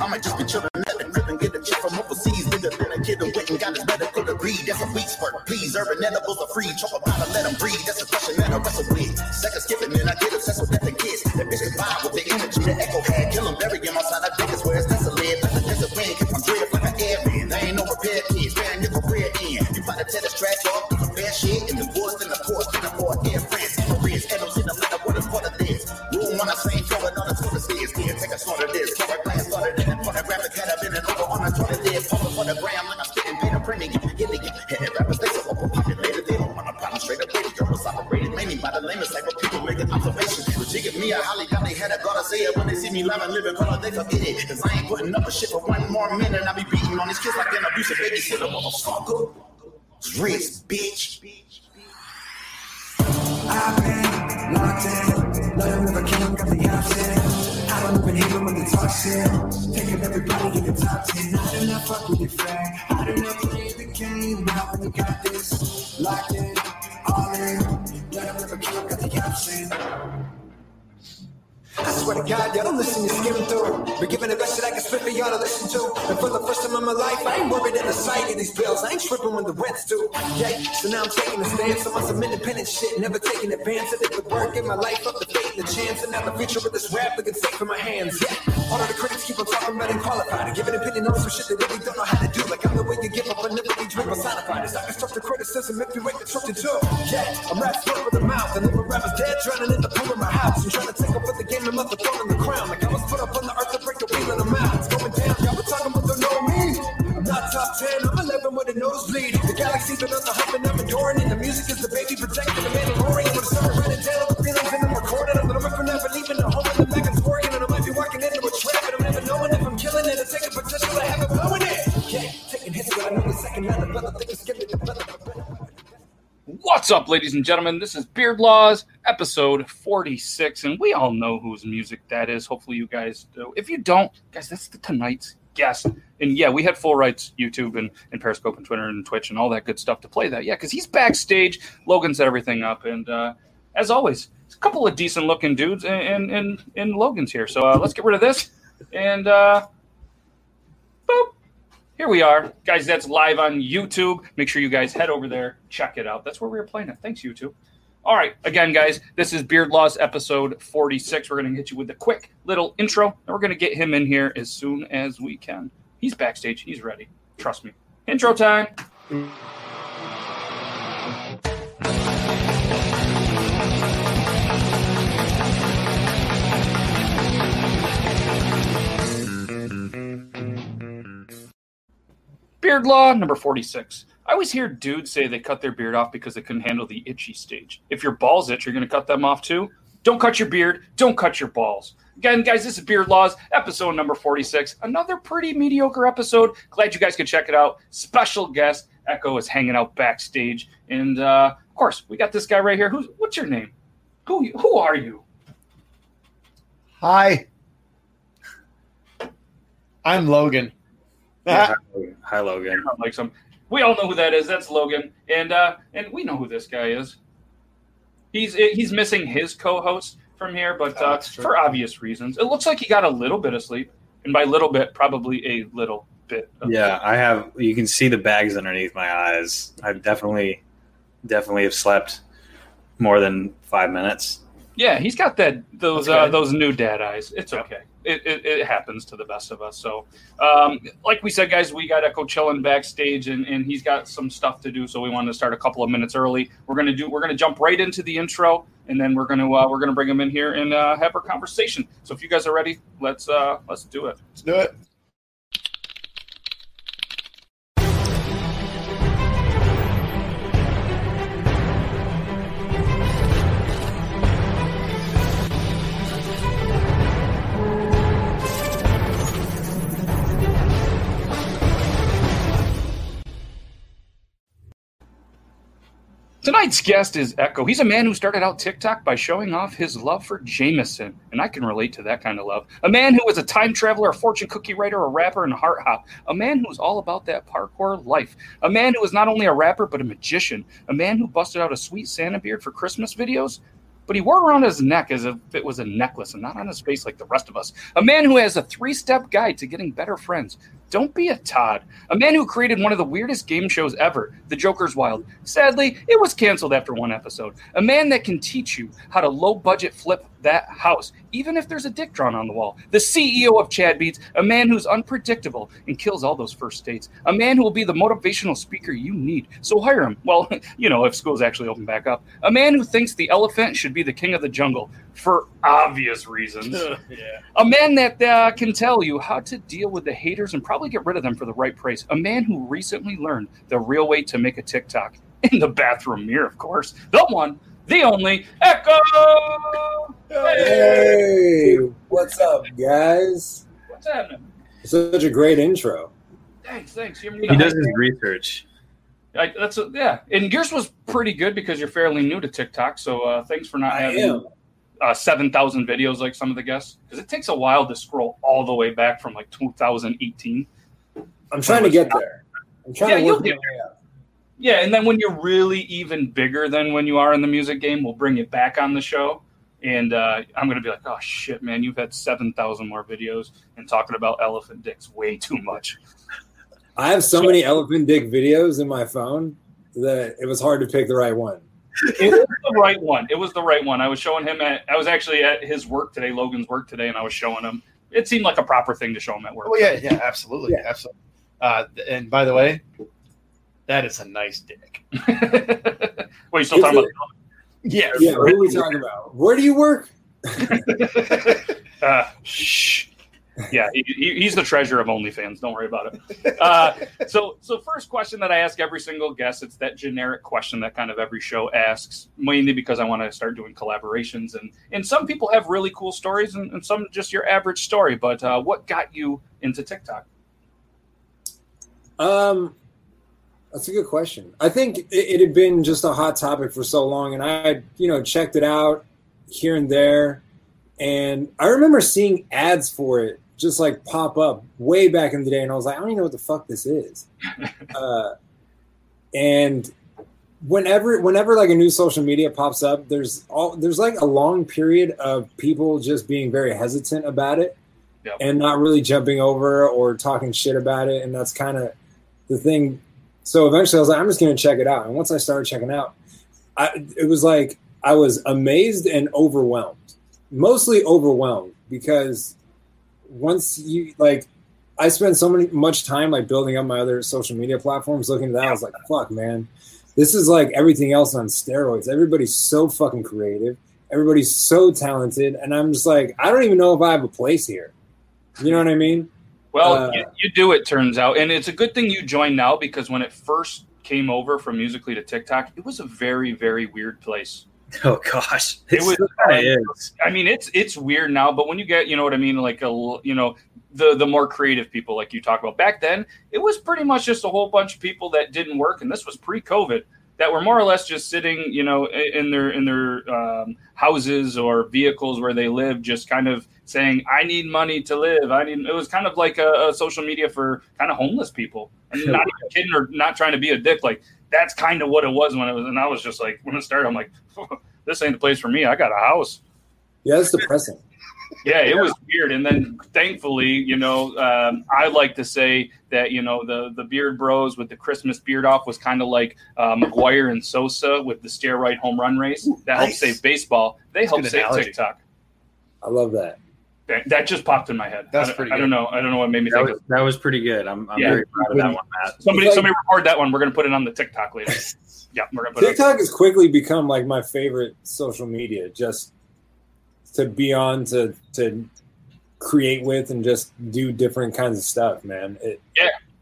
I might just be chillin', let it rip and get a check from overseas. Nigga, then a kid who went and got his medical degree. That's a week's work. Please, urban edibles are free. Chop about to let them breathe. That's a question that I wrestle with. Second skipping, and I get obsessed with death and kids. That bitch can vibe with the energy the echo had. Cause I ain't putting up a shit for one more minute. I be beating on these kids like an abusive babysitter, motherfucker. And now the this rap ladies and gentlemen? This is Beard Laws, episode 46, and we all know whose music that is. Hopefully, you guys do. If you don't, guys, that's the tonight's guest. And yeah, we had full rights YouTube and, and Periscope and Twitter and Twitch and all that good stuff to play that. Yeah, because he's backstage. Logan set everything up, and uh, as always, a couple of decent looking dudes, and and, and, and Logan's here. So uh, let's get rid of this, and uh, boop here we are, guys. That's live on YouTube. Make sure you guys head over there, check it out. That's where we were playing it. Thanks, YouTube. All right, again, guys, this is Beard Laws episode 46. We're going to hit you with a quick little intro, and we're going to get him in here as soon as we can. He's backstage, he's ready. Trust me. Intro time. Beard Law number 46. I always hear dudes say they cut their beard off because they couldn't handle the itchy stage. If your balls itch, you're going to cut them off too? Don't cut your beard. Don't cut your balls. Again, guys, this is Beard Laws, episode number 46. Another pretty mediocre episode. Glad you guys could check it out. Special guest Ekoh is hanging out backstage. And uh, of course, we got this guy right here. Who's what's your name? Who who are you? Hi. I'm Logan. Yeah, hi, Logan. Like some we all know who that is. That's Logan. And uh and we know who this guy is. He's he's missing his co-host from here, but Oh, uh, that's for obvious reasons. It looks like he got a little bit of sleep. And by little bit, probably a little bit of Yeah, I have. You can see the bags underneath my eyes. I definitely, definitely have slept more than five minutes. Yeah, he's got that those That's uh, those new dad eyes. It's okay. It, it, it happens to the best of us. So, um, like we said, guys, we got Ekoh chilling backstage, and, and he's got some stuff to do. So we wanted to start a couple of minutes early. We're gonna do. We're gonna jump right into the intro, and then we're gonna uh, we're gonna bring him in here and uh, have our conversation. So if you guys are ready, let's uh, let's do it. Let's do it. Tonight's guest is Ekoh. He's a man who started out TikTok by showing off his love for Jameson, and I can relate to that kind of love. A man who was a time traveler, a fortune cookie writer, a rapper, and a heart hop. A man who was all about that parkour life. A man who was not only a rapper but a magician. A man who busted out a sweet Santa beard for Christmas videos. but he wore around his neck as if it was a necklace and not on his face like the rest of us. A man who has a three step guide to getting better friends. Don't be a Todd. A man who created one of the weirdest game shows ever, The Joker's Wild. Sadly, it was canceled after one episode. A man that can teach you how to low budget flip that house, even if there's a dick drawn on the wall. The CEO of Chad Beats, a man who's unpredictable and kills all those first dates. A man who will be the motivational speaker you need. So hire him. Well, you know, if schools actually open back up. A man who thinks the elephant should be the king of the jungle for obvious reasons. yeah. A man that uh, can tell you how to deal with the haters and probably get rid of them for the right price. A man who recently learned the real way to make a TikTok in the bathroom mirror, of course. The one, the only Ekoh. Hey, what's up, guys? What's happening? Such a great intro. Thanks, thanks. You He does his research. I, that's a, yeah. And yours was pretty good because you're fairly new to TikTok. So uh, thanks for not I having uh, seven thousand videos like some of the guests because it takes a while to scroll all the way back from like 2018. I'm trying to get there. I'm trying Yeah, to you'll get my way up. Yeah, and then when you're really even bigger than when you are in the music game, we'll bring you back on the show. And uh, I'm going to be like, oh shit, man, you've had 7,000 more videos and talking about elephant dicks way too much. I have so many elephant dick videos in my phone that it was hard to pick the right one. It was the right one. It was the right one. I was showing him at, I was actually at his work today, Logan's work today, and I was showing him. It seemed like a proper thing to show him at work. Oh yeah, yeah, absolutely, Yeah. absolutely. Uh, and by the way, that is a nice dick. Wait, you still Is talking about Yes. Yeah, who are we talking about? Where do you work? uh, shh. Yeah, he, he, he's the treasure of OnlyFans. Don't worry about it. Uh, so, so first question that I ask every single guest, it's that generic question that kind of every show asks, mainly because I want to start doing collaborations, and and some people have really cool stories, and, and some just your average story. But uh, what got you into TikTok? Um, that's a good question. I think it, it had been just a hot topic for so long, and I had, you know, checked it out here and there. And I remember seeing ads for it just like pop up way back in the day, and I was like, I don't even know what the fuck this is. uh, and whenever, whenever like a new social media pops up, there's all there's like a long period of people just being very hesitant about it Yep. and not really jumping over or talking shit about it, and that's kind of the thing. So eventually, I was like, I'm just going to check it out. And once I started checking out, I, it was like I was amazed and overwhelmed. Mostly overwhelmed because once you like, I spent so many much time like building up my other social media platforms. Looking at that, I was like, fuck, man, this is like everything else on steroids. Everybody's so fucking creative. Everybody's so talented, and I'm just like, I don't even know if I have a place here. You know what I mean? Well, Uh, you, you do, it turns out, and it's a good thing you joined now because when it first came over from Musical.ly to TikTok, it was a very, very weird place. Oh gosh, It was- is. I mean, it's it's weird now, but when you get, you know what I mean, like a, you know, the the more creative people, like you talk about. Back then, it was pretty much just a whole bunch of people that didn't work, and this was pre-COVID, that were more or less just sitting, you know, in their in their um, houses or vehicles where they live, just kind of saying, "I need money to live." I need. It was kind of like a, a social media for kind of homeless people, and not even kidding or not trying to be a dick. Like that's kind of what it was when it was, and I was just like, when it started, I'm like. This ain't the place for me. I got a house. Yeah, it's depressing. Yeah, it was weird. And then thankfully, you know, um, I like to say that, you know, the, the beard bros with the Christmas beard off was kind of like uh, McGwire and Sosa with the steroid home run race that helped nice. save baseball. They helped save analogy. TikTok. I love that. That, that just popped in my head. That's I, pretty I don't know. I don't know what made me That think was of that was pretty good. I'm, I'm Yeah. very proud of that one, Matt. somebody. Like- somebody record that one. We're gonna put it on the TikTok later. yeah, we're gonna put it. TikTok has quickly become like my favorite social media just to be on to to create with and just do different kinds of stuff, man. It,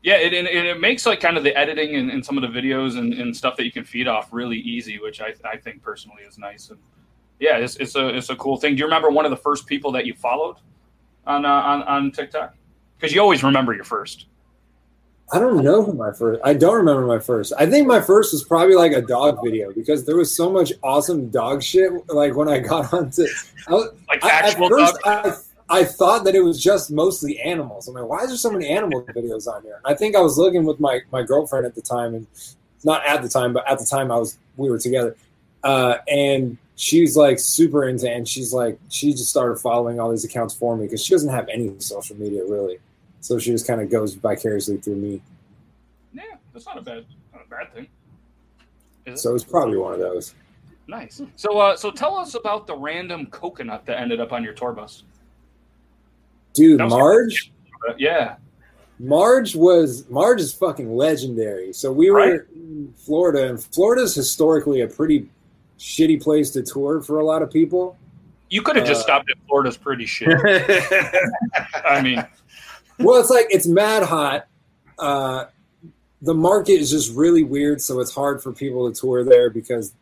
Yeah, it, and, and it makes like kind of the editing and, and some of the videos and, and stuff that you can feed off really easy, which I, I think personally is nice. And yeah, it's, it's a it's a cool thing. Do you remember one of the first people that you followed on uh, on, on TikTok? Because you always remember your first. I don't know who my first. I don't remember my first. I think my first was probably like a dog video because there was so much awesome dog shit. Like when I got onto, I, was- Like I, at first dog. I I thought that it was just mostly animals. I'm like, why is there so many animal videos on here? I think I was looking with my my girlfriend at the time, and not at the time, but at the time I was we were together, uh, and she's like super into, and she's like she just started following all these accounts for me because she doesn't have any social media really, so she just kind of goes vicariously through me. Yeah, that's not a bad, not a bad thing. It? So it's probably one of those. nice. So, uh, so tell us about the random coconut that ended up on your tour bus. Dude, Marge, Uh, yeah, Marge was Marge is fucking legendary. So we were Right. in Florida, and Florida's historically a pretty shitty place to tour for a lot of people. you could have just Uh, stopped at Florida's pretty shit. I mean, Well, it's like it's mad hot. Uh, the market is just really weird, so it's hard for people to tour there because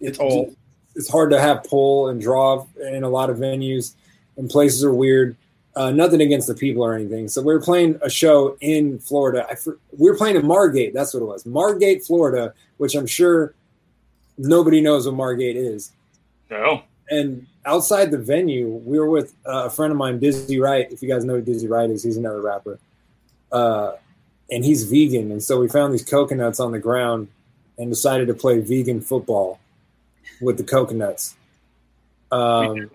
It's old. It's hard to have pull and draw in a lot of venues, and places are weird. Uh, nothing against the people or anything. So we were playing a show in Florida. I, we were playing in Margate. That's what it was, Margate, Florida, which I'm sure nobody knows what Margate is no. and outside the venue, we were with uh, a friend of mine, Dizzy Wright. If you guys know who Dizzy Wright is, he's another rapper, uh, and he's vegan. And so we found these coconuts on the ground and decided to play vegan football with the coconuts. Um,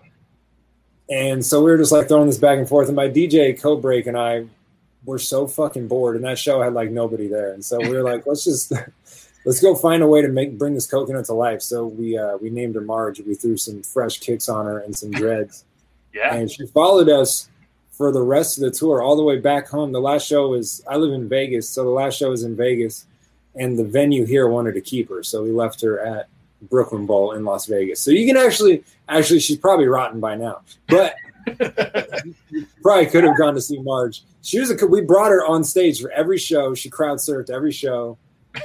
and so we were just like throwing this back and forth. And my DJ Codebreak and I were so fucking bored, and that show had like nobody there. And so we were like, let's just let's go find a way to make bring this coconut to life. So we uh, we named her Marge. We threw some fresh kicks on her and some dreads, Yeah. and she followed us for the rest of the tour all the way back home. The last show was I live in Vegas, so the last show was in Vegas, and the venue here wanted to keep her, so we left her at Brooklyn Bowl in Las Vegas. So you can actually actually she's probably rotten by now, but. probably could have gone to see Marge. She was a we brought her on stage for every show. She crowd surfed every show,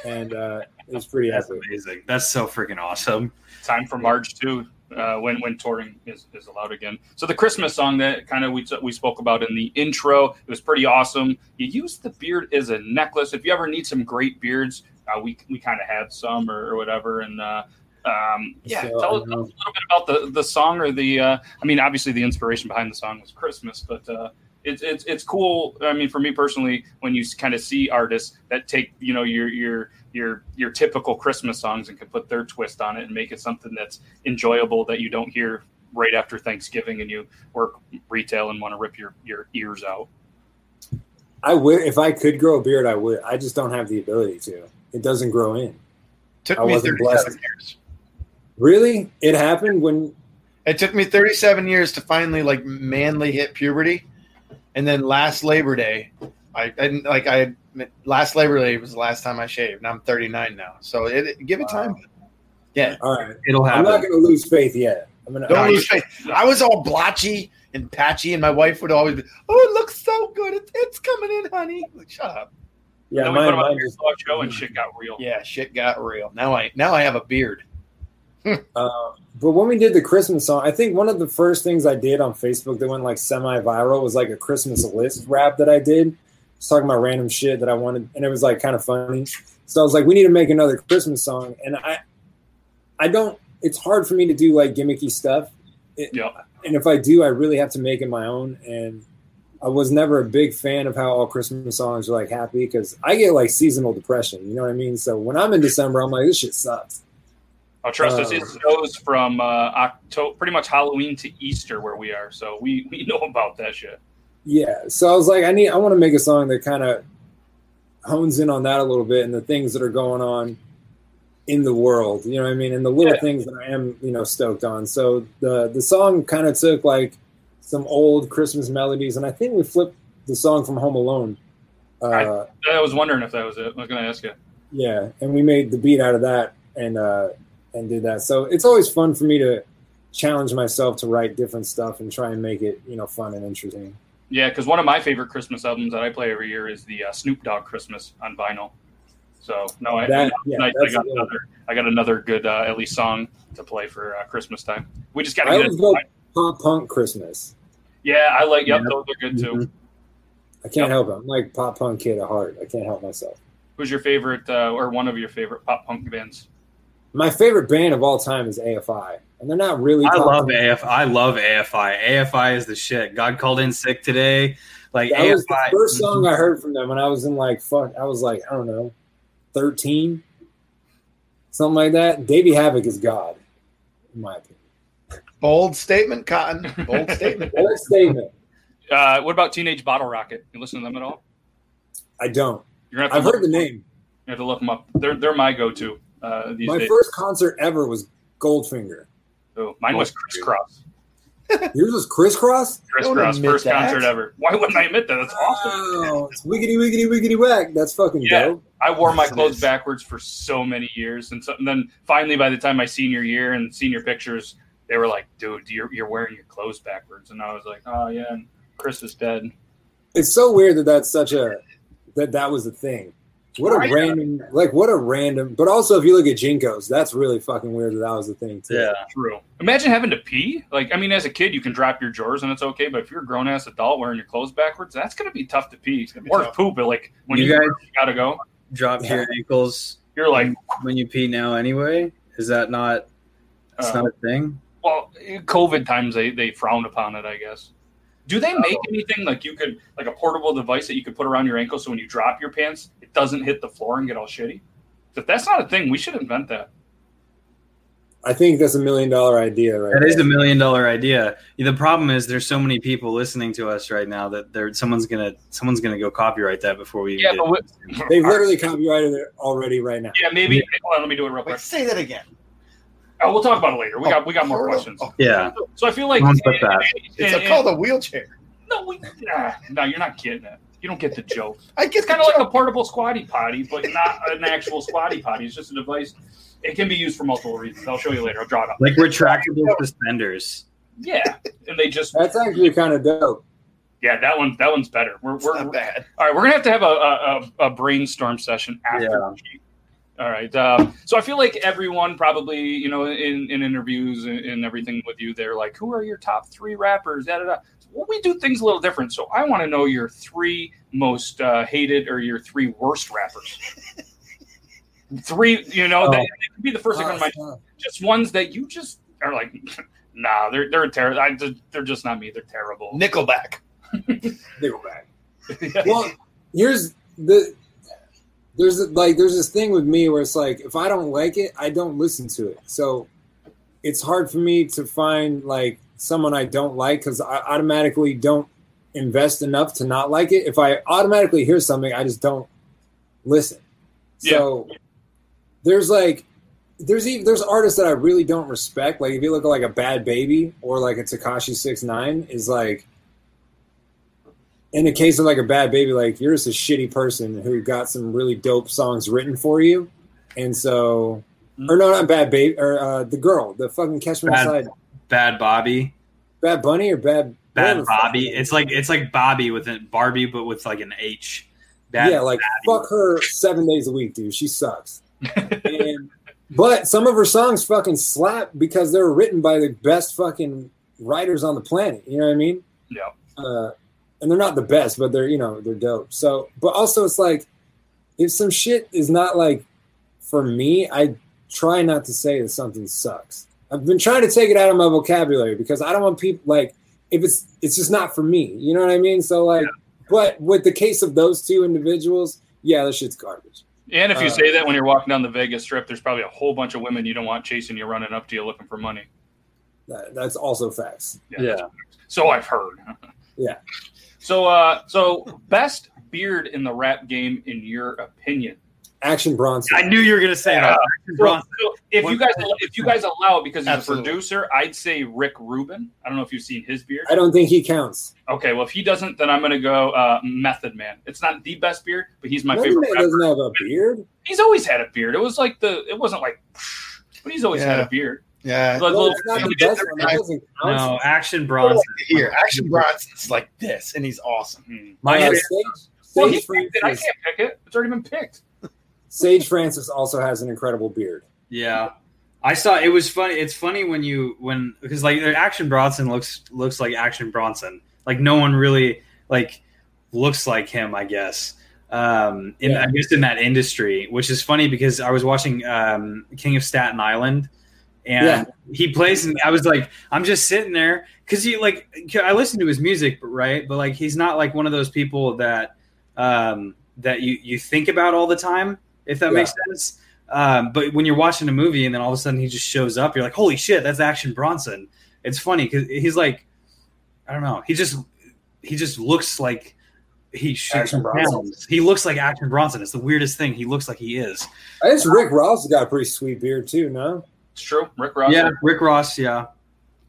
and uh, it was pretty That's epic. amazing. That's so freaking awesome. Time for March too. Uh, when when touring is, is allowed again. So the Christmas song that kind of we we spoke about in the intro, it was pretty awesome. You use the beard as a necklace. If you ever need some great beards, uh, we we kind of had some or, or whatever. And uh, um, yeah, So, tell, us- tell us a little bit about the the song or the. Uh, I mean, obviously the inspiration behind the song was Christmas, but. Uh, it's, it's, it's cool. I mean, for me personally, when you kind of see artists that take you know your your your your typical Christmas songs and can put their twist on it and make it something that's enjoyable that you don't hear right after Thanksgiving and you work retail and want to rip your, your ears out. I would if I could grow a beard, I would. I just don't have the ability to. It doesn't grow in. Took I me wasn't 37 blessed. years. Really, it happened when It took me 37 years to finally like manly hit puberty, and then last Labor Day, I, I didn't like I last Labor Day was the last time I shaved. And I'm 39 now, so it, give it time. Yeah, all right. It'll happen. I'm not going to lose faith yet. I'm gonna. don't lose faith. I was all blotchy and patchy, and my wife would always be, "Oh, it looks so good. It, it's coming in, honey." Like, Shut up. yeah, then we mine, put them mine just, Beard Dog show and shit got real. Yeah, shit got real. Now I now I have a beard. Uh, but when we did the Christmas song, I think one of the first things I did on Facebook that went like semi-viral was like a Christmas list rap that I did. Just talking about random shit that I wanted, and it was like kind of funny. So I was like, we need to make another Christmas song, and I, I don't. It's hard for me to do like gimmicky stuff. It, Yeah. and if I do, I really have to make it my own. And I was never a big fan of how all Christmas songs are like happy because I get like seasonal depression. You know what I mean? So when I'm in December, I'm like, this shit sucks. Oh, trust us, Uh, it goes from uh, October, pretty much Halloween to Easter where we are. So we, we know about that shit. Yeah. So I was like, I need, I want to make a song that kind of hones in on that a little bit and the things that are going on in the world. You know what I mean? And the little Yeah. things that I am, you know, stoked on. So the the song kind of took like some old Christmas melodies, and I think we flipped the song from Home Alone. Uh, Right. I was wondering if that was it. I was going to ask you. Yeah, and we made the beat out of that and uh and did that. So it's always fun for me to challenge myself to write different stuff and try and make it, you know, fun and interesting. Yeah, because one of my favorite Christmas albums that I play every year is the uh, Snoop Dogg Christmas on vinyl. So no, I, That yeah, I, I got another. I got another good uh, at least song to play for uh, Christmas time. We just got to I get go pop punk Christmas. Yeah, I like. Yep, Yeah. those are good too. Mhm. I can't Yep. help it. I'm like pop punk kid at heart. I can't help myself. Who's your favorite uh, or one of your favorite pop punk bands? My favorite band of all time is AFI, and they're not really. I love AFI. AF. I love AFI. AFI is the shit. God called in sick today. Like That was the first song I heard from them when I was in like fuck. I was like I don't know, thirteen, something like that. Davey Havok is God. in my opinion. Bold statement, Cotton. Bold statement. Bold statement. Uh, what about Teenage Bottle Rocket? You listen to them at all? I don't. You're gonna have I've to heard the name. You have to look them up. They're they're my go-to uh, these My days. first concert ever was Goldfinger. Oh, mine was Kris Kross. Yours was Kris Kross. Crisscross, admit first that. concert ever. Why wouldn't I admit that? That's awesome. Wow, it's wiggity wiggity wiggity whack. That's fucking Yeah. dope. I wore my Yes, clothes is. backwards for so many years, and, so, and then finally, by the time my senior year and senior pictures, they were like, "Dude, you're you're wearing your clothes backwards," and I was like, "Oh yeah." And Chris is dead. It's so weird that that's such a that that was a thing. What a Right. random, like what a random. But also, if you look at JNCOs, that's really fucking weird that that was a thing too. Yeah. True. Imagine having to pee. Like, I mean, as a kid, you can drop your drawers and it's okay, but if you're a grown ass adult wearing your clothes backwards, that's gonna be tough to pee or tough. poop. But like when you, You guys gotta go, drop Yeah. your ankles you're like, when you pee now anyway. Is that not? It's Uh, not a thing. well, COVID times they they frowned upon it, I guess. Do they make anything like you could like a portable device that you could put around your ankle so when you drop your pants, it doesn't hit the floor and get all shitty? If that's not a thing, we should invent that. I think that's a million dollar idea, right? That is there. a million dollar idea. The problem is there's so many people listening to us right now that there someone's gonna someone's gonna go copyright that before we Yeah, get but we, They've literally copyrighted it already right now. yeah, maybe. Hold on, let me do it real quick. Wait, say that again. Oh, we'll talk about it later. We oh. got we got more Oh, questions. oh, yeah. So I feel like Someone put that. It's a, called a wheelchair. No, we, nah, no, you're not getting it. You don't get the joke. I get It's kind of like a portable squatty potty, but not an actual squatty potty. It's just a device. It can be used for multiple reasons. I'll show you later. I'll draw it up. Like retractable suspenders. Yeah, and they just That's actually kind of dope. yeah that one that one's better. We're, we're not bad. all right. We're gonna have to have a a, a, a brainstorm session after. Yeah. The sheet. All right. Um, so I feel like everyone probably, you know, in, in interviews and, and everything with you, they're like, "Who are your top three rappers?" Da, da, da. Well, we do things a little different. So I want to know your three most uh, hated or your three worst rappers. three, you know, Oh. that, that could be the first thing on my Uh, just ones that you just are like, nah, they're they're terrible. They're just not me. They're terrible. Nickelback. Nickelback. Well, here's the there's like there's this thing with me where it's like if I don't like it, I don't listen to it. So it's hard for me to find like someone I don't like because I automatically don't invest enough to not like it. If I automatically hear something, I just don't listen. So there's like there's even there's artists that I really don't respect. Like if you look at like a Bhad Bhabie or like a Tekashi Six Nine, is like in the case of like a Bhad Bhabie, like you're just a shitty person who got some really dope songs written for you, and so or no, not Bhad Bhabie or uh, the girl, the fucking Catch Me Bad- Outside, Bad Bobby. Bad Bunny or Bad Bad Bobby. it is. Like it's like Bobby with a Barbie, but with like an H. Bad yeah, like fuck her seven days a week, dude. She sucks. and, but some of her songs fucking slap because they're written by the best fucking writers on the planet. You know what I mean? Yeah. Uh, and they're not the best, but they're you know they're dope. So, but also it's like if some shit is not like for me, I try not to say that something sucks. I've been trying to take it out of my vocabulary because I don't want people like if it's it's just not for me. You know what I mean? So like, but with the case of those two individuals, yeah, that shit's garbage. And if you Uh, say that when you're walking down the Vegas Strip, there's probably a whole bunch of women you don't want chasing you, running up to you looking for money. That, that's also facts. Yeah. So I've heard. Yeah. So, uh, so best beard in the rap game, in your opinion? Action Bronson. I knew you were gonna say Yeah. that. So, Bronson. so if you guys if you guys allow it because he's Absolutely. a producer, I'd say Rick Rubin. I don't know if you've seen his beard. I don't think he counts. Okay, well if he doesn't, then I'm gonna go uh, Method Man. It's not the best beard, but he's my Method favorite. Man rapper. doesn't have a beard. He's always had a beard. It was like the it wasn't like, but he's always had a beard. Yeah. Like No, little- it's not the best one. That doesn't count. No, Action Bronson. Here, Action Bronson's like this, and he's awesome. Hmm. My Uh, favorite- Sage, Well, Sage he picked it. I Francis, can't pick it. It's already been picked. Sage Francis also has an incredible beard. Yeah. I saw it was funny. It's funny when you when because like Action Bronson looks looks like Action Bronson. Like no one really like looks like him. I guess. Um, in Yeah. I guess in that industry, which is funny because I was watching um, King of Staten Island, and Yeah. he plays, and I was like, I'm just sitting there because he like I listen to his music, right? But like he's not like one of those people that um, that you you think about all the time, if that Yeah. makes sense. Um, but when you're watching a movie and then all of a sudden he just shows up, you're like, holy shit, that's Action Bronson. It's funny because he's like, I don't know, he just he just looks like he He looks like Action Bronson. It's the weirdest thing. He looks like he is. I guess Rick Ross has got a pretty sweet beard too. No, It's true. Rick Ross. Yeah, Rick Ross. Yeah,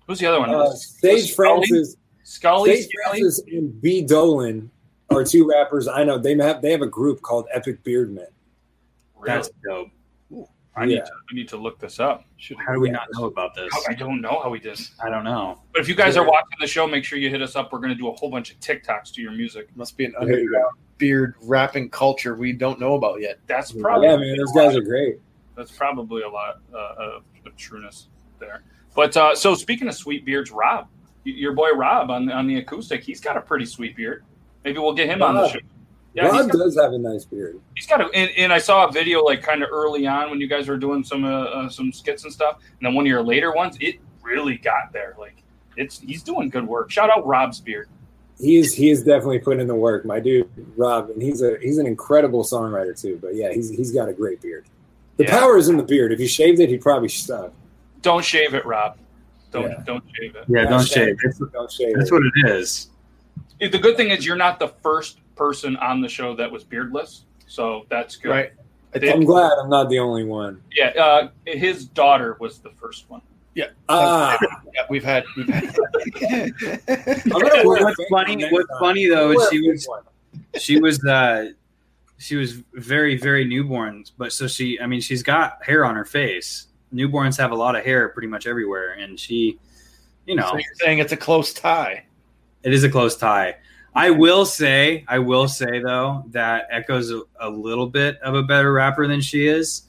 Who's the other one? uh, Sage Scully? Francis, Scully. Sage Scully? Francis, and B Dolan are two rappers I know. They have they have a group called Epic Beard Men. Really? that's dope. I need yeah. to. I need to look this up. Should How do we not know about this? I don't know how we did. I don't know. But if you guys are watching the show, make sure you hit us up. We're going to do a whole bunch of TikToks to your music. Must be an underground beard rapping culture we don't know about yet. That's probably Yeah, man, those guys are great. that's probably a lot uh, of, of trueness there. But uh, so speaking of sweet beards, Rob, your boy Rob on on the acoustic, he's got a pretty sweet beard. Maybe we'll get him on the show. Yeah, Rob got, does have a nice beard. he's got a, and, and I saw a video like kind of early on when you guys were doing some uh, uh, some skits and stuff, and then one of your later ones, it really got there. Like it's he's doing good work. Shout out Rob's beard. He is he is definitely putting in the work, my dude Rob, and he's a he's an incredible songwriter too. But yeah, he's he's got a great beard. The Yeah. power is in the beard. If he shaved it, he'd probably stop. Don't shave it, Rob. Don't Yeah. don't shave it. Yeah, don't Hashtag shave. That's, Don't shave that's it. what it is. The good thing is you're not the first person on the show that was beardless, so that's good. Right. I They- I'm glad I'm not the only one. Yeah, uh, his daughter was the first one. Yeah. Ah, yeah, we've had we've had I'm gonna wear a What's funny? What's funny though is she was one. she was uh she was very very newborn but so she i mean she's got hair on her face. Newborns have a lot of hair pretty much everywhere and she you know. So you're saying it's a close tie. it is a close tie. I will say i will say though that Ekoh's a, a little bit of a better rapper than she is.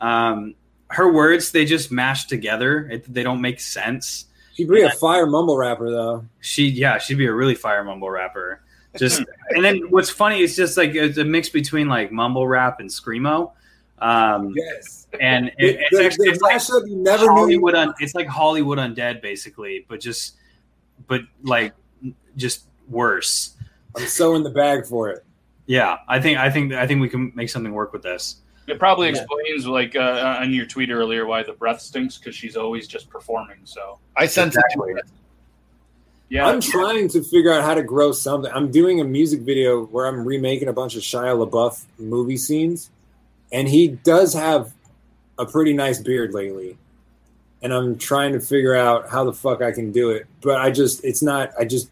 Um her words they just mash together. It, they don't make sense. She'd be a fire mumble rapper though. she yeah she'd be a really fire mumble rapper just and then what's funny is just like it's a mix between like mumble rap and screamo um Yes. and The, it, it's the, actually the it's like you never hollywood un, it's like hollywood undead basically but just but like just worse I'm so in the bag for it. yeah i think i think i think we can make something work with this It probably Yeah. explains, like uh, on your tweet earlier, why the breath stinks because she's always just performing. So I sense Exactly. it. Yeah, I'm trying to figure out how to grow something. I'm doing a music video where I'm remaking a bunch of Shia LaBeouf movie scenes, and he does have a pretty nice beard lately. And I'm trying to figure out how the fuck I can do it, but I just it's not. I just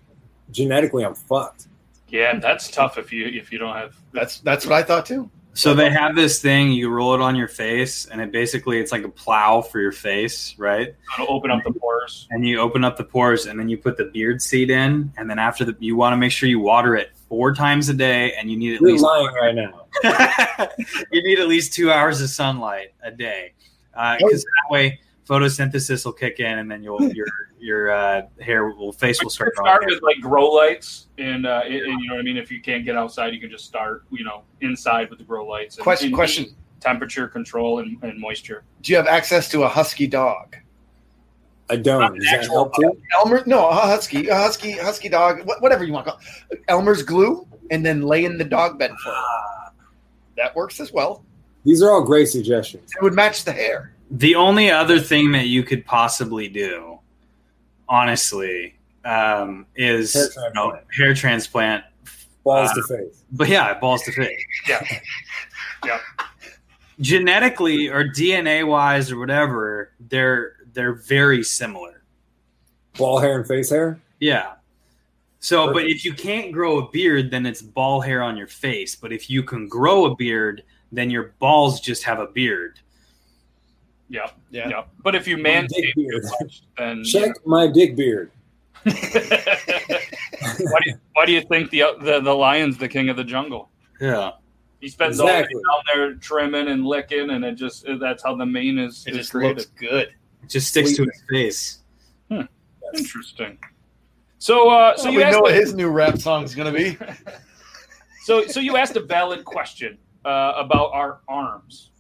genetically I'm fucked. yeah, that's tough if you if you don't have. That's that's what I thought too. So they have this thing you roll it on your face and it basically it's like a plow for your face right to open up the pores. and you open up the pores and then you put the beard seed in and then after the you want to make sure you water it four times a day and you need at You're least lying right now. you need at least two hours of sunlight a day uh, because that way photosynthesis will kick in and then you'll your your uh, hair will face will start. Start with like grow lights, and, uh, and, and you know what I mean. If you can't get outside, you can just start, you know, inside with the grow lights. And, Question and question. temperature control and, and moisture. Do you have access to a husky dog? I don't. Does that help too? Elmer, no, a husky, a husky, husky dog, whatever you want to call it. Elmer's glue, and then lay in the dog bed for it. That works as well. These are all great suggestions. It would match the hair. The only other thing that you could possibly do, honestly, um, is Hair you know, transplant. hair transplant. Balls Uh, to face. But yeah, balls to face. Yeah. Yeah. Genetically or DNA wise or whatever, they're they're very similar. Ball hair and face hair. Yeah. So, but if you can't grow a beard, then it's ball hair on your face. But if you can grow a beard, then your balls just have a beard. Yeah, Yeah. yeah. But if you My manscape too much, then Check my dick beard. why, do you, why do you think the, the the lion's the king of the jungle? Yeah. He spends Exactly. all day down there trimming and licking, and it just that's how the mane is, It is just created. looks good. It just sticks to his face. Interesting. So, uh, so So you we asked know a- what his new rap song is gonna be. so so you asked a valid question uh, about our arms,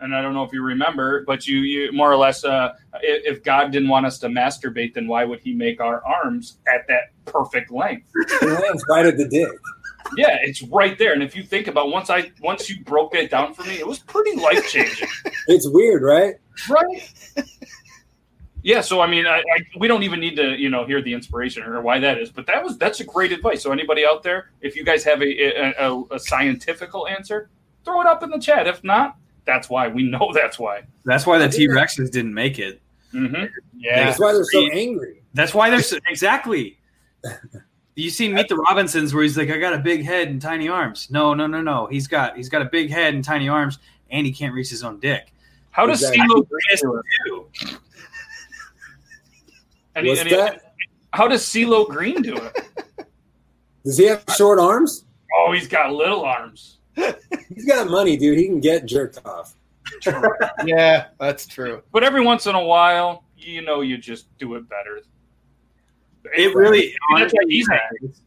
and I don't know if you remember, but you you more or less, uh, if, God didn't want us to masturbate, then why would He make our arms at that perfect length? Lands right at the dick. Yeah, it's right there. And if you think about once I once you broke it down for me, it was pretty life changing. It's weird, right? right? Yeah, so I mean, I, I, we don't even need to, you know, hear the inspiration or why that is, but that was that's a great advice. So anybody out there, if you guys have a a, a, a scientifical answer, throw it up in the chat. If not, that's why we know that's why. That's why the T Rexes didn't make it. Mm-hmm. Yeah, That's why they're so angry. That's why they're so, exactly. You see Meet the Robinsons where he's like, I got a big head and tiny arms. No, no, no, no. He's got he's got a big head and tiny arms, and he can't reach his own dick. how does Exactly. CeeLo Green do. Any- What's any- that? How does CeeLo Green do it? Does he have short arms? Oh, he's got little arms. He's got money, dude. He can get jerked off. Yeah, that's true. But every once in a while, you know, you just do it better. It really, That's why honestly, he's yeah, it's,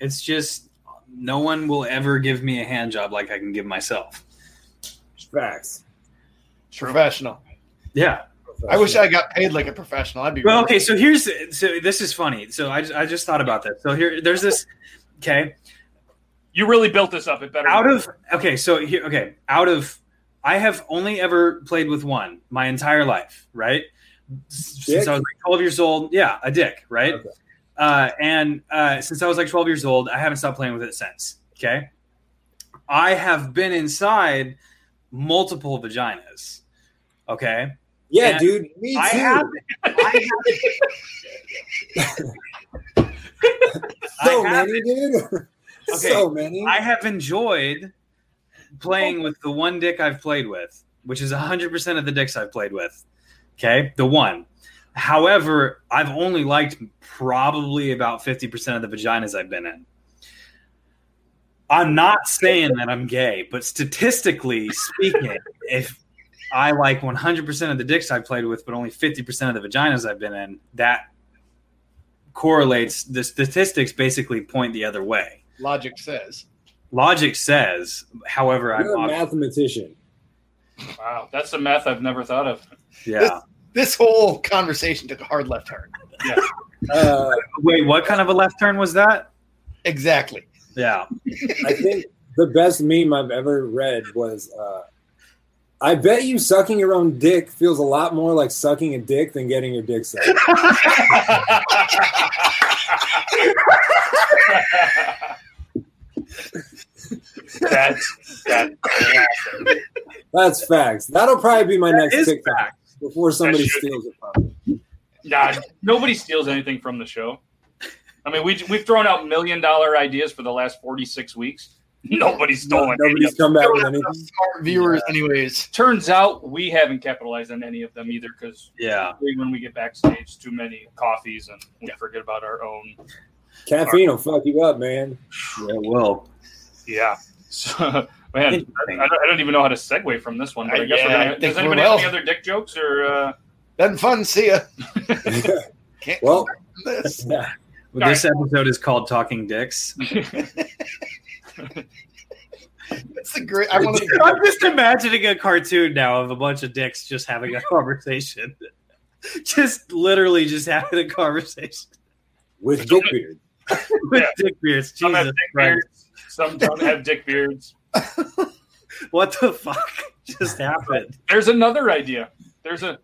it's just no one will ever give me a hand job like I can give myself. Facts. Professional. Yeah. I wish I got paid like a professional. I'd be Well, really- okay. So here's so this is funny. So I just, I just thought about this. So here, there's this. Okay, You really built this up. It better out of okay. So here, okay, out of I have only ever played with one my entire life, right? Since Dick? I was like 12 years old. Yeah, a dick, right? Okay. Uh, and uh, since I was like 12 years old, I haven't stopped playing with it since. Okay, I have been inside multiple vaginas. Okay, Yeah, And dude. Me too. I have. I have so I have many, dude. Okay, so many. I have enjoyed playing oh. with the one dick I've played with, which is 100% of the dicks I've played with. Okay, the one. However, I've only liked probably about 50% of the vaginas I've been in. I'm not saying that I'm gay, but statistically speaking, if I like 100% of the dicks I've played with, but only 50% of the vaginas I've been in, that correlates. The statistics basically point the other way. Logic says. Logic says, however, I'm a mathematician. Wow, that's a math I've never thought of. yeah. This whole conversation took a hard left turn. Yeah. Uh, Wait, what kind of a left turn was that? Exactly. Yeah. I think the best meme I've ever read was uh, I bet you sucking your own dick feels a lot more like sucking a dick than getting your dick sucked. that's that's classic. That's facts. That'll probably be my That next is TikTok fact. before somebody steals it from me. Nah, nobody steals anything from the show. I mean, we we've thrown out million dollar ideas for the last forty six weeks. Nobody's stolen. any Nobody's of them. come back with have anything. enough smart viewers, anyways. Turns out we haven't capitalized on any of them either because Yeah. when we get backstage, too many coffees and we forget about our own. Caffeine will fuck you up, man. Yeah, well. Yeah. So, man, I, I don't, even know how to segue from this one. But I guess yeah, we're gonna, think does anybody we're have any other dick jokes or? Uh, Been fun. See ya. Can't well, this. yeah. Well, this episode is called Talking Dicks. It's a great. I want to. I'm just imagining a cartoon now of a bunch of dicks just having a conversation. just literally just having a conversation with dick beard. with Yeah. dick beards. Jesus dick Christ. Beards. Some don't have dick beards. What the fuck just happened? There's another idea. There's a.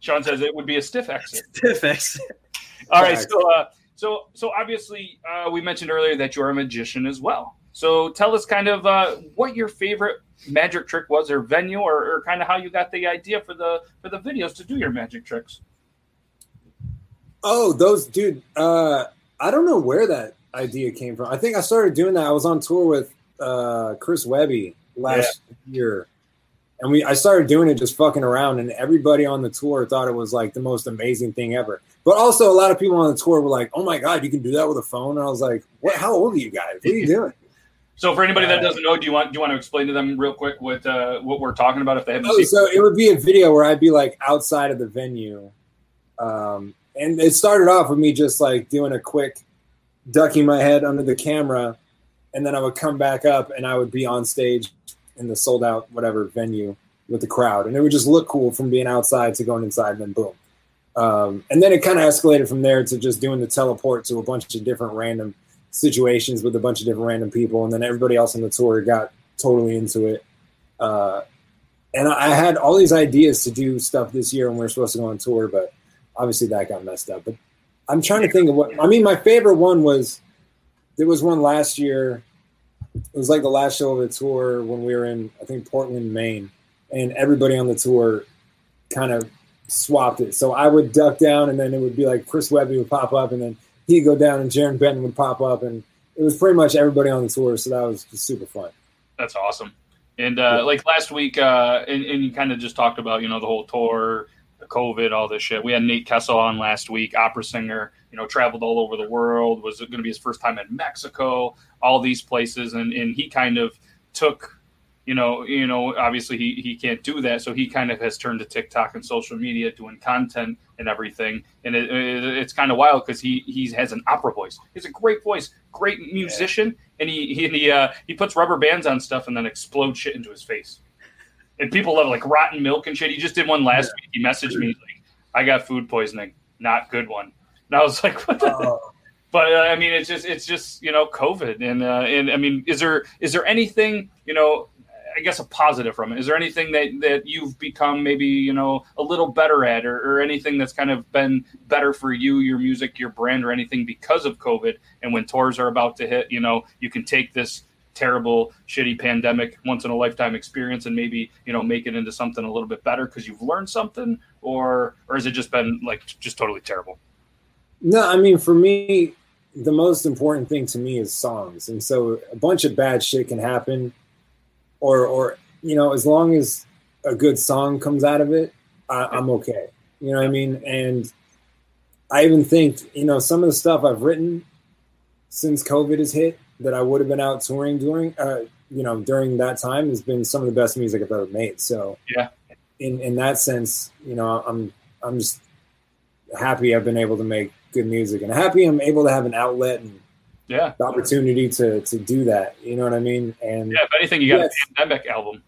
Sean says it would be a stiff exit. Stiff exit. All right, Facts. so uh, so so obviously uh, we mentioned earlier that you're a magician as well. So tell us kind of uh, what your favorite magic trick was, or venue, or, or kind of how you got the idea for the for the videos to do your magic tricks. Oh, those dude. Uh, I don't know where that idea came from. I think I started doing that. I was on tour with uh, Chris Webby last year, and we I started doing it just fucking around, and everybody on the tour thought it was like the most amazing thing ever. But also, a lot of people on the tour were like, "Oh my god, you can do that with a phone!" And I was like, "What? How old are you guys? What are you doing?" So for anybody that Uh, doesn't know, do you want do you want to explain to them real quick what uh, what we're talking about if they haven't Oh, seen? so it would be a video where I'd be like outside of the venue, um, and it started off with me just like doing a quick ducking my head under the camera, and then I would come back up and I would be on stage in the sold out whatever venue with the crowd, and it would just look cool from being outside to going inside, and then boom. Um, and then it kind of escalated from there to just doing the teleport to a bunch of different random situations with a bunch of different random people, and then everybody else on the tour got totally into it. Uh, and I had all these ideas to do stuff this year when we were supposed to go on tour, but obviously that got messed up. But I'm trying to think of what I mean. My favorite one was there was one last year. It was like the last show of the tour when we were in I think Portland, Maine, and everybody on the tour kind of swapped it. So I would duck down, and then it would be like Chris Webby would pop up, and then he'd go down, and Jarren Benton would pop up, and it was pretty much everybody on the tour. So that was just super fun. That's awesome. And uh, like last week, uh, and, and you kind of just talked about you know the whole tour, the COVID, all this shit. We had Nate Kessel on last week, opera singer. You know, traveled all over the world. Was it going to be his first time in Mexico, all these places, and and he kind of took. You know, you know. Obviously, he, he can't do that, so he kind of has turned to TikTok and social media, doing content and everything. And it, it, it's kind of wild because he he has an opera voice. He's a great voice, great musician, and he he he, uh, he puts rubber bands on stuff and then explodes shit into his face. And people love like rotten milk and shit. He just did one last week. He messaged me like, "I got food poisoning, not good one." And I was like, "What?" The? Uh, But uh, I mean, it's just it's just you know COVID, and uh, and I mean, is there is there anything you know? I guess a positive from it. Is there anything that, that you've become maybe you know a little better at, or, or anything that's kind of been better for you, your music, your brand, or anything because of COVID? And when tours are about to hit, you know, you can take this terrible, shitty pandemic, once in a lifetime experience, and maybe you know make it into something a little bit better because you've learned something, or or has it just been like just totally terrible? No, I mean, for me, the most important thing to me is songs. And so a bunch of bad shit can happen, or, or you know, as long as a good song comes out of it, I, I'm okay. You know what I mean? And I even think, you know, some of the stuff I've written since COVID has hit that I would have been out touring during, uh, you know, during that time has been some of the best music I've ever made. So Yeah. in in that sense, you know, I'm I'm just happy I've been able to make good music and happy I'm able to have an outlet and Yeah, the opportunity to to do that. You know what I mean? And yeah. If anything, you got Yes. a pandemic album.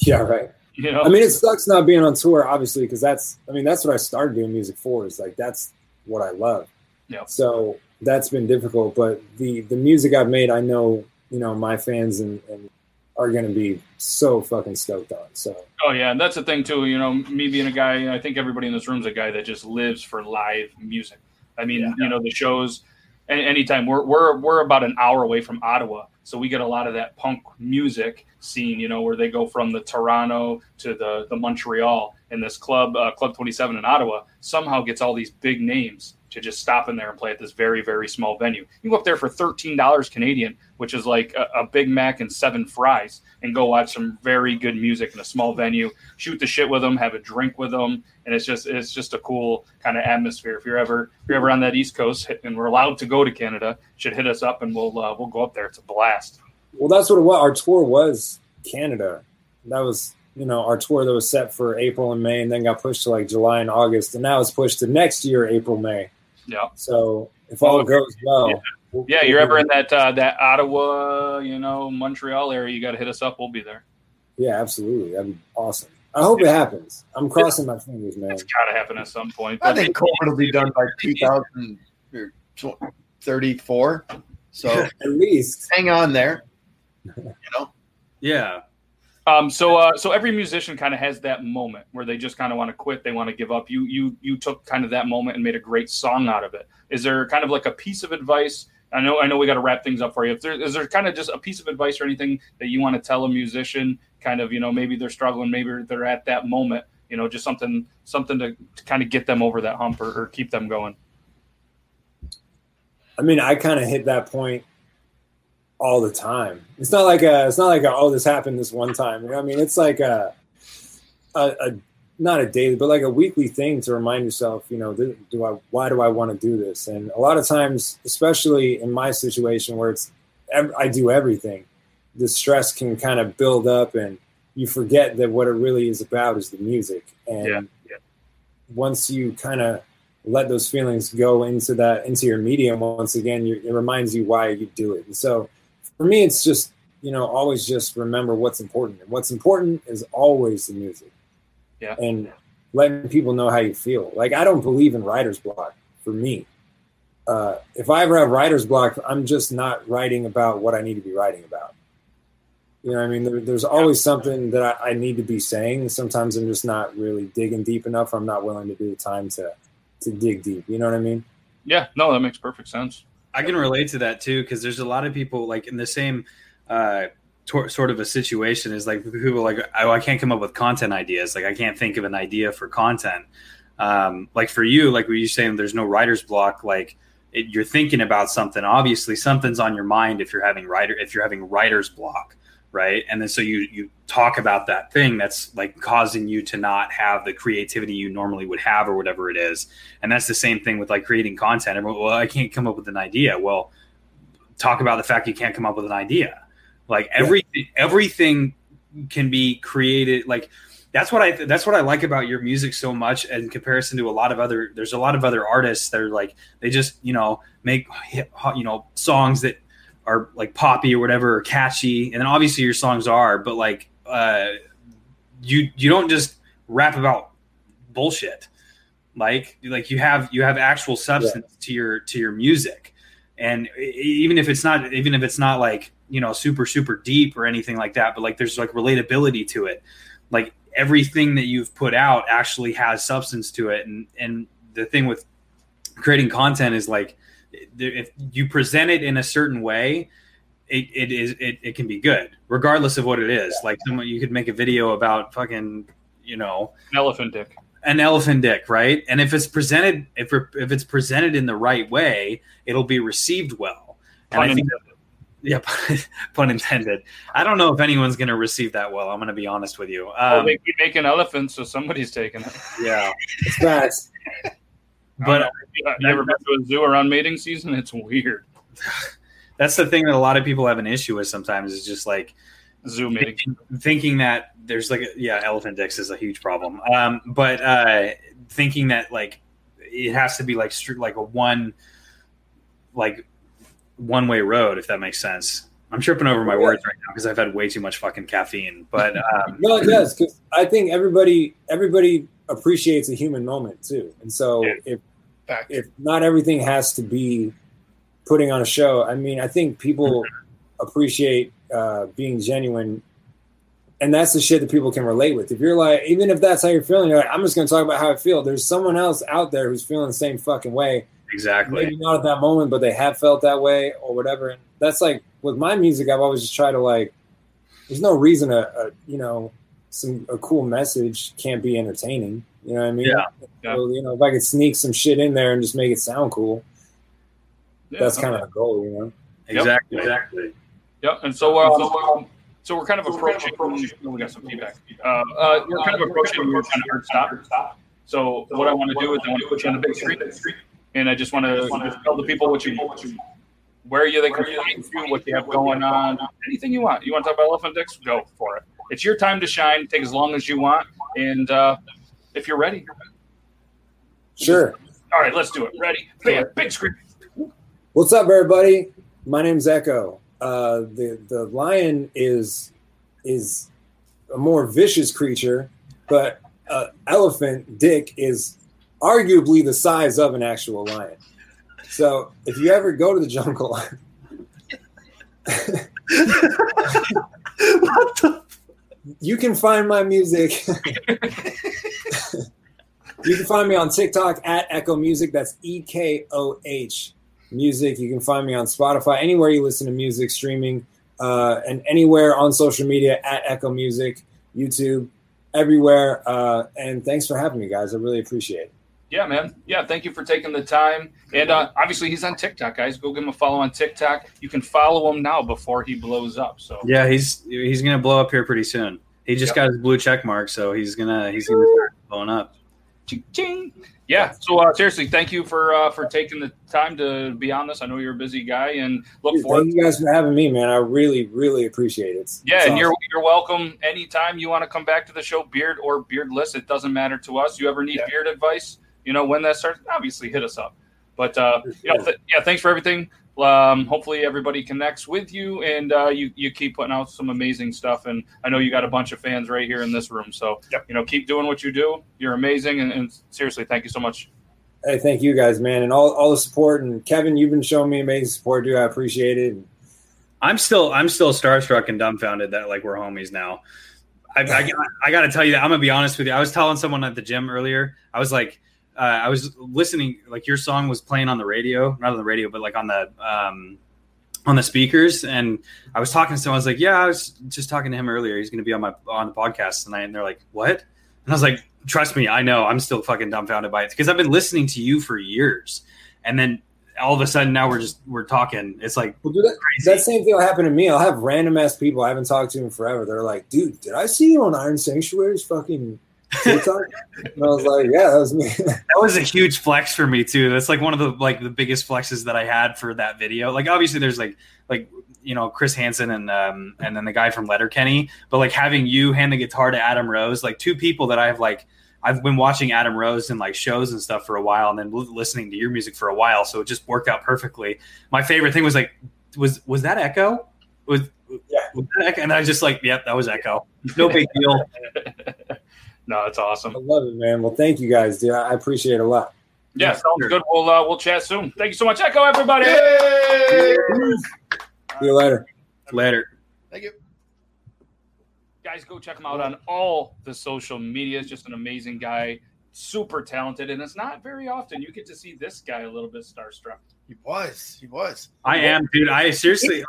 yeah, right. You know, I mean, it sucks not being on tour, obviously, because that's I mean that's what I started doing music for. Is like that's what I love. Yeah. So that's been difficult, but the the music I've made, I know you know my fans and, and are going to be so fucking stoked on. So Oh yeah, and that's the thing too. You know, me being a guy, I think everybody in this room is a guy that just lives for live music. I mean, Yeah. you know, the shows. Anytime we're we're we're about an hour away from Ottawa, so we get a lot of that punk music scene. You know, where they go from the Toronto to the the Montreal, and this club, uh, Club Twenty Seven in Ottawa, somehow gets all these big names to just stop in there and play at this very very small venue. You go up there for thirteen dollars Canadian, which is like a, a Big Mac and seven fries, and go watch some very good music in a small venue shoot the shit with them, have a drink with them, and it's just it's just a cool kind of atmosphere. If you're ever if you're ever on that East Coast and we're allowed to go to Canada, should hit us up and we'll uh, we'll go up there. It's a blast. well, that's what it was. Our tour was Canada. That was you know our tour that was set for April and May, and then got pushed to like July and August, and now it's pushed to next year, April May. Yeah, So if all Oh, goes well, yeah. we'll- yeah. You're ever in that uh, that Ottawa, you know, Montreal area, you got to hit us up. We'll be there. Yeah, absolutely. That'd be awesome. I hope it happens. I'm crossing my fingers, man. It's got to happen at some point. I think COVID will be done by 2034. So At least. hang on there. You know, Yeah. Um, so, uh, so every musician kind of has that moment where they just kind of want to quit, they want to give up. You, you, you took kind of that moment and made a great song out of it. Is there kind of like a piece of advice? I know, I know, we got to wrap things up for you. If there is there kind of just a piece of advice or anything that you want to tell a musician, kind of, you know, maybe they're struggling, maybe they're at that moment, you know, just something, something to, to kind of get them over that hump or, or keep them going. I mean, I kind of hit that point all the time. It's not like a, it's not like a, oh, this happened this one time. You know, I mean, it's like a, a, a, not a daily, but like a weekly thing to remind yourself, you know, do, do I, why do I want to do this? And a lot of times, especially in my situation where it's, I do everything, the stress can kind of build up and you forget that what it really is about is the music. And Yeah, yeah. once you kind of let those feelings go into that into your medium once again you, it reminds you why you do it and so for me it's just you know always just remember what's important and what's important is always the music Yeah. and letting people know how you feel like i don't believe in writer's block for me uh, if I ever have writer's block, I'm just not writing about what I need to be writing about. You know, what I mean, there, there's always something that I, I need to be saying. Sometimes I'm just not really digging deep enough. Or I'm not willing to do the time to to dig deep. You know what I mean? Yeah, no, that makes perfect sense. I can relate to that too because there's a lot of people like in the same uh, sort of a situation is like people like oh, I can't come up with content ideas. Like I can't think of an idea for content. Um, like for you, like were you saying there's no writer's block? Like it, you're thinking about something. Obviously, something's on your mind if you're having writer if you're having writer's block right? And then so you you talk about that thing that's like causing you to not have the creativity you normally would have or whatever it is. And that's the same thing with like creating content. Everyone, well i can't come up with an idea. Well talk about the fact you can't come up with an idea. Like everything everything can be created like that's what i that's what i like about your music so much in comparison to a lot of other there's a lot of other artists that are like they just you know make you know songs that are like poppy or whatever or catchy and then obviously your songs are but like uh you you don't just rap about bullshit. Like like you have you have actual substance yeah. to your to your music. And even if it's not even if it's not like you know super super deep or anything like that but like there's like relatability to it. Like everything that you've put out actually has substance to it. And and the thing with creating content is like if you present it in a certain way, it, it is it, it can be good regardless of what it is. Like someone you could make a video about fucking you know an elephant dick, an elephant dick, right? And if it's presented if if it's presented in the right way, it'll be received well. And Pun I think intended. yeah, pun intended. I don't know if anyone's going to receive that well. I'm going to be honest with you. Well, Um, they keep making elephants, so somebody's taking it. yeah, It's facts. But Uh, you ever been to a zoo around mating season? It's weird. that's the thing that a lot of people have an issue with sometimes is just like Zoo mating. thinking, thinking that there's like a, yeah elephant dicks is a huge problem um but uh thinking that like it has to be like str- like a one like one way road if that makes sense i'm tripping over my Yeah. words right now because i've had way too much fucking caffeine but um No, it does because I think everybody everybody appreciates a human moment too, and so Yeah. if Fact. if not everything has to be putting on a show, I mean, I think people appreciate uh, being genuine, and that's the shit that people can relate with. If you're like, even if that's how you're feeling, you're like, I'm just gonna talk about how I feel. There's someone else out there who's feeling the same fucking way. exactly Maybe not at that moment, but they have felt that way or whatever. And that's like with my music, I've always just tried to like. There's no reason a, a you know some a cool message can't be entertaining. You know what I mean? Yeah. Yeah. So, you know, if I could sneak some shit in there and just make it sound cool, Yeah, that's okay. kind of a goal, you know. exactly exactly Yeah, and so uh, so, um, so we're kind of approaching. we got some feedback. Uh, uh, we're kind of approaching. We're kind of hard stop. So what I want to do is I want to put you on the big screen, and I just want to just tell the people what you, where you they can find you, what you have going on, anything you want. You want to talk about elephant dicks? Go for it. It's your time to shine. Take as long as you want, and uh, if you're ready, Sure. all right, let's do it. Ready? Bam, big screen. What's up, everybody? My name's Ekoh. Uh, the the lion is is a more vicious creature, but uh, elephant Dick is arguably the size of an actual lion. So if you ever go to the jungle, you can find my music. you can find me on TikTok at Ekoh Music. That's E K O H Music. You can find me on Spotify, anywhere you listen to music streaming, uh, and anywhere on social media at Ekoh Music, YouTube, everywhere. Uh, and thanks for having me, guys. I really appreciate it. Yeah, man. Yeah, thank you for taking the time. And uh, obviously, he's on TikTok, guys. Go give him a follow on TikTok. You can follow him now before he blows up. So yeah he's he's gonna blow up here pretty soon he just Yep. got his blue check mark so he's gonna he's gonna start blowing up Ching, ching. Yeah. So uh, seriously, thank you for uh, for taking the time to be on this. I know you're a busy guy, and look Dude, forward. thank you guys for having me, man. I really, really appreciate it. It's- Yeah, it's and you're you're welcome anytime you want to come back to the show, beard or beardless. It doesn't matter to us. You ever need Yeah. beard advice? You know when that starts. Obviously, hit us up. But uh, you know, th- yeah, thanks for everything. Um, hopefully, everybody connects with you, and uh, you you keep putting out some amazing stuff. And I know you got a bunch of fans right here in this room. So Yep. you know, keep doing what you do. You're amazing, and, and seriously, thank you so much. Hey, thank you guys, man, and all, all the support. And Kevin, you've been showing me amazing support, dude. I appreciate it. I'm still I'm still starstruck and dumbfounded that like we're homies now. I, I, I got to tell you that I'm gonna be honest with you. I was telling someone at the gym earlier. I was like, uh, I was listening, like your song was playing on the radio, not on the radio, but like on the um, on the speakers. And I was talking to someone. I was like, yeah, I was just talking to him earlier. He's gonna be on my on the podcast tonight. And they're like, what? And I was like, trust me, I know. I'm still fucking dumbfounded by it because I've been listening to you for years, and then all of a sudden now we're just we're talking. It's like Well, dude, that, that same thing will happen to me. I'll have random ass people I haven't talked to in forever. They're like, dude, did I see you on Iron Sanctuary's fucking TikTok? and I was like, yeah, that was me. that was a huge flex for me too. That's like one of the like the biggest flexes that I had for that video. Like obviously there's like like you know Chris Hansen and um and then the guy from Letterkenny, but like having you hand the guitar to Adam Rose, like two people that I've like I've been watching Adam Rose in like shows and stuff for a while, and then listening to your music for a while, so it just worked out perfectly. My favorite thing was like, was was that Ekoh? Was Yeah. was that Ekoh? And I was just like, yep, that was Ekoh. No big deal. No, that's awesome. I love it, man. Well, thank you guys, dude. I appreciate it a lot. Yeah, Yeah, sounds sure. good. We'll uh, we'll chat soon. Thank you so much, Ekoh, everybody. Yay! See you later. Later. Thank you. Guys, go check him out on all the social media. medias. Just an amazing guy, super talented, and it's not very often you get to see this guy a little bit starstruck. He was. He was. I am, dude. I seriously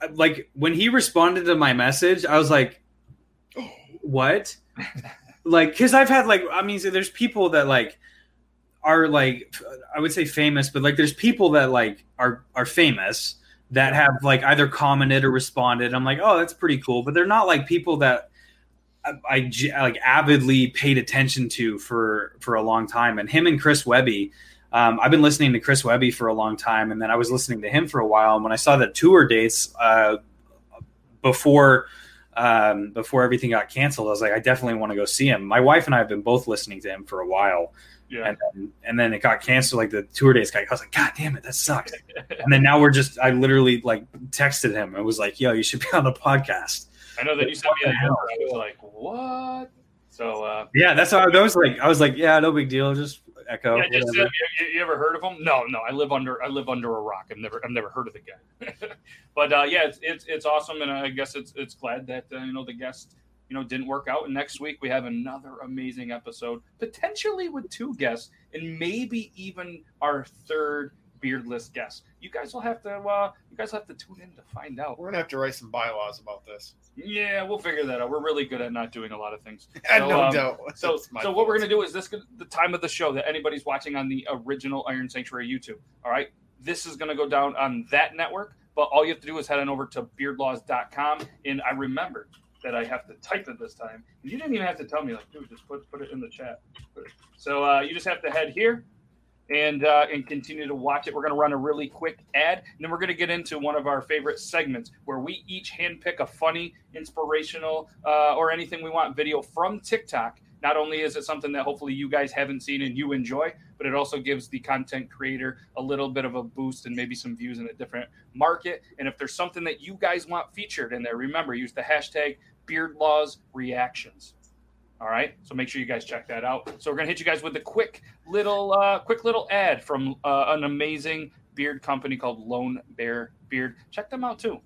like, like when he responded to my message, I was like, "What?" Like, because I've had like, I mean, there's people that like are like, I would say famous, but like, there's people that like are are famous that have like either commented or responded. I'm like, oh, that's pretty cool, but they're not like people that. I like avidly paid attention to for for a long time, and him and Chris Webby, um, I've been listening to Chris Webby for a long time, and then I was listening to him for a while. And when I saw the tour dates uh, before um, before everything got canceled, I was like, I definitely want to go see him. My wife and I have been both listening to him for a while, Yeah, and then, and then it got canceled. Like the tour dates got, I was like, God damn it, that sucks. and then now we're just, I literally like texted him. I was like, Yo, you should be on the podcast. I know that you sent me that number. I was like, what? So uh, Yeah, that's how I was like. I was like, Yeah, no big deal. Just Ekoh. yeah, just, whatever. you, you ever heard of him? No, no. I live under I live under a rock. I've never I've never heard of the guy. but uh, yeah, it's, it's it's awesome, and I guess it's it's glad that uh, you know the guest you know didn't work out. And next week we have another amazing episode, potentially with two guests, and maybe even our third beardless guest. You guys will have to uh, you guys will have to tune in to find out. We're gonna have to write some bylaws about this. Yeah, we'll figure that out. We're really good at not doing a lot of things. And So, no um, doubt. So, so what we're gonna do is this the time of the show that anybody's watching on the original Iron Sanctuary YouTube. All right, this is gonna go down on that network, but all you have to do is head on over to beardlaws.com. And I remembered that I have to type it this time. You didn't even have to tell me, like, dude, just put put it in the chat. So uh, you just have to head here. And, uh, and continue to watch it. We're going to run a really quick ad, and then we're going to get into one of our favorite segments where we each handpick a funny, inspirational, uh, or anything we want video from TikTok. Not only is it something that hopefully you guys haven't seen and you enjoy, but it also gives the content creator a little bit of a boost and maybe some views in a different market. And if there's something that you guys want featured in there, remember use the hashtag Beard Laws Reactions. All right, so make sure you guys check that out. So we're gonna hit you guys with a quick little, uh, quick little ad from uh, an amazing beard company called Lone Bear Beard. Check them out too.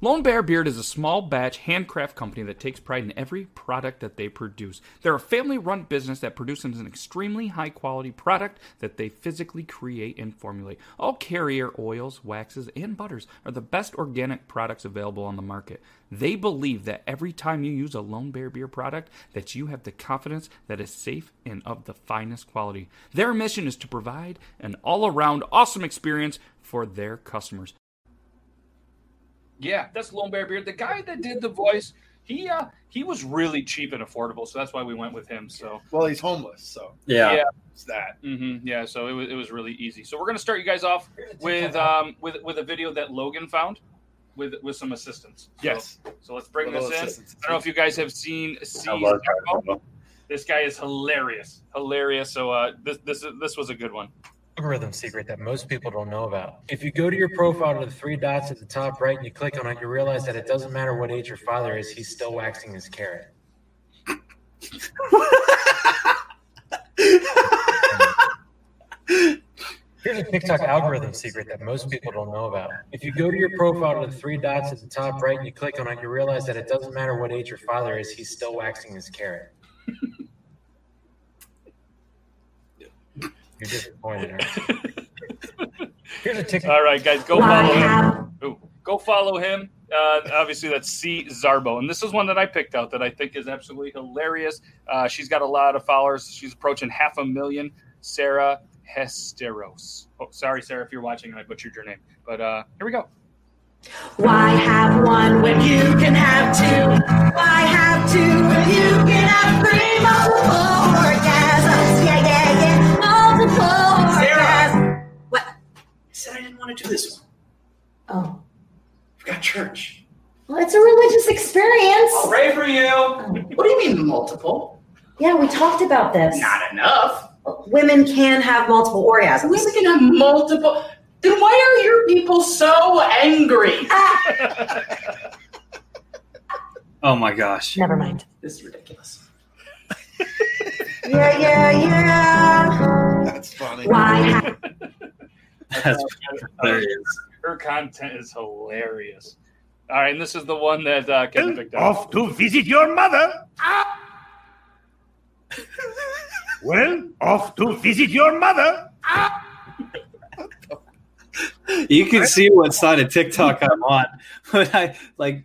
Lone Bear Beard is a small batch handcraft company that takes pride in every product that they produce. They're a family run business that produces an extremely high quality product that they physically create and formulate. All carrier oils, waxes, and butters are the best organic products available on the market. They believe that every time you use a Lone Bear Beer product that you have the confidence that it's safe and of the finest quality. Their mission is to provide an all-around awesome experience for their customers. Yeah, that's Lone Bear Beard. The guy that did the voice, he uh he was really cheap and affordable, so that's why we went with him. So Well, he's homeless, so Yeah. Yeah. it's that. Mm-hmm. yeah, so it was, it was really easy. So we're gonna start you guys off with um with with a video that Logan found with with some assistance. So, Yes. So let's bring Little this in. assistance. I don't know if you guys have seen C. I love Jumbo. This guy is hilarious, hilarious. So uh, this this this was a good one. Algorithm secret that most people don't know about. If you go to your profile to the three dots at the top right and you click on it, you realize that it doesn't matter what age your father is, he's still waxing his carrot. Here's a TikTok algorithm secret that most people don't know about. If you go to your profile to the three dots at the top right and you click on it, you realize that it doesn't matter what age your father is, he's still waxing his carrot. You're disappointed, aren't you? Here's a TikTok. All right, guys, go follow him. Ooh, go follow him. Uh, obviously, that's C Zarbo, and this is one that I picked out that I think is absolutely hilarious. Uh, she's got a lot of followers. She's approaching half a million. Sarah Hesteros. Oh, sorry, Sarah, if you're watching I butchered your name. But uh, here we go. Why have one when you can have two? Why have two when you can have three multiple? Yeah, we talked about this. Not enough. Women can have multiple orgasms. Women can have multiple. Then why are your people so angry? Ah, Oh my gosh. never mind. This is ridiculous. Yeah, yeah, yeah. That's funny. Why That's hilarious. Her content is hilarious. All right, and this is the one that uh, Kevin picked out. Off to visit your mother. Well, off to visit your mother. You can see what side of TikTok I'm on. But I like,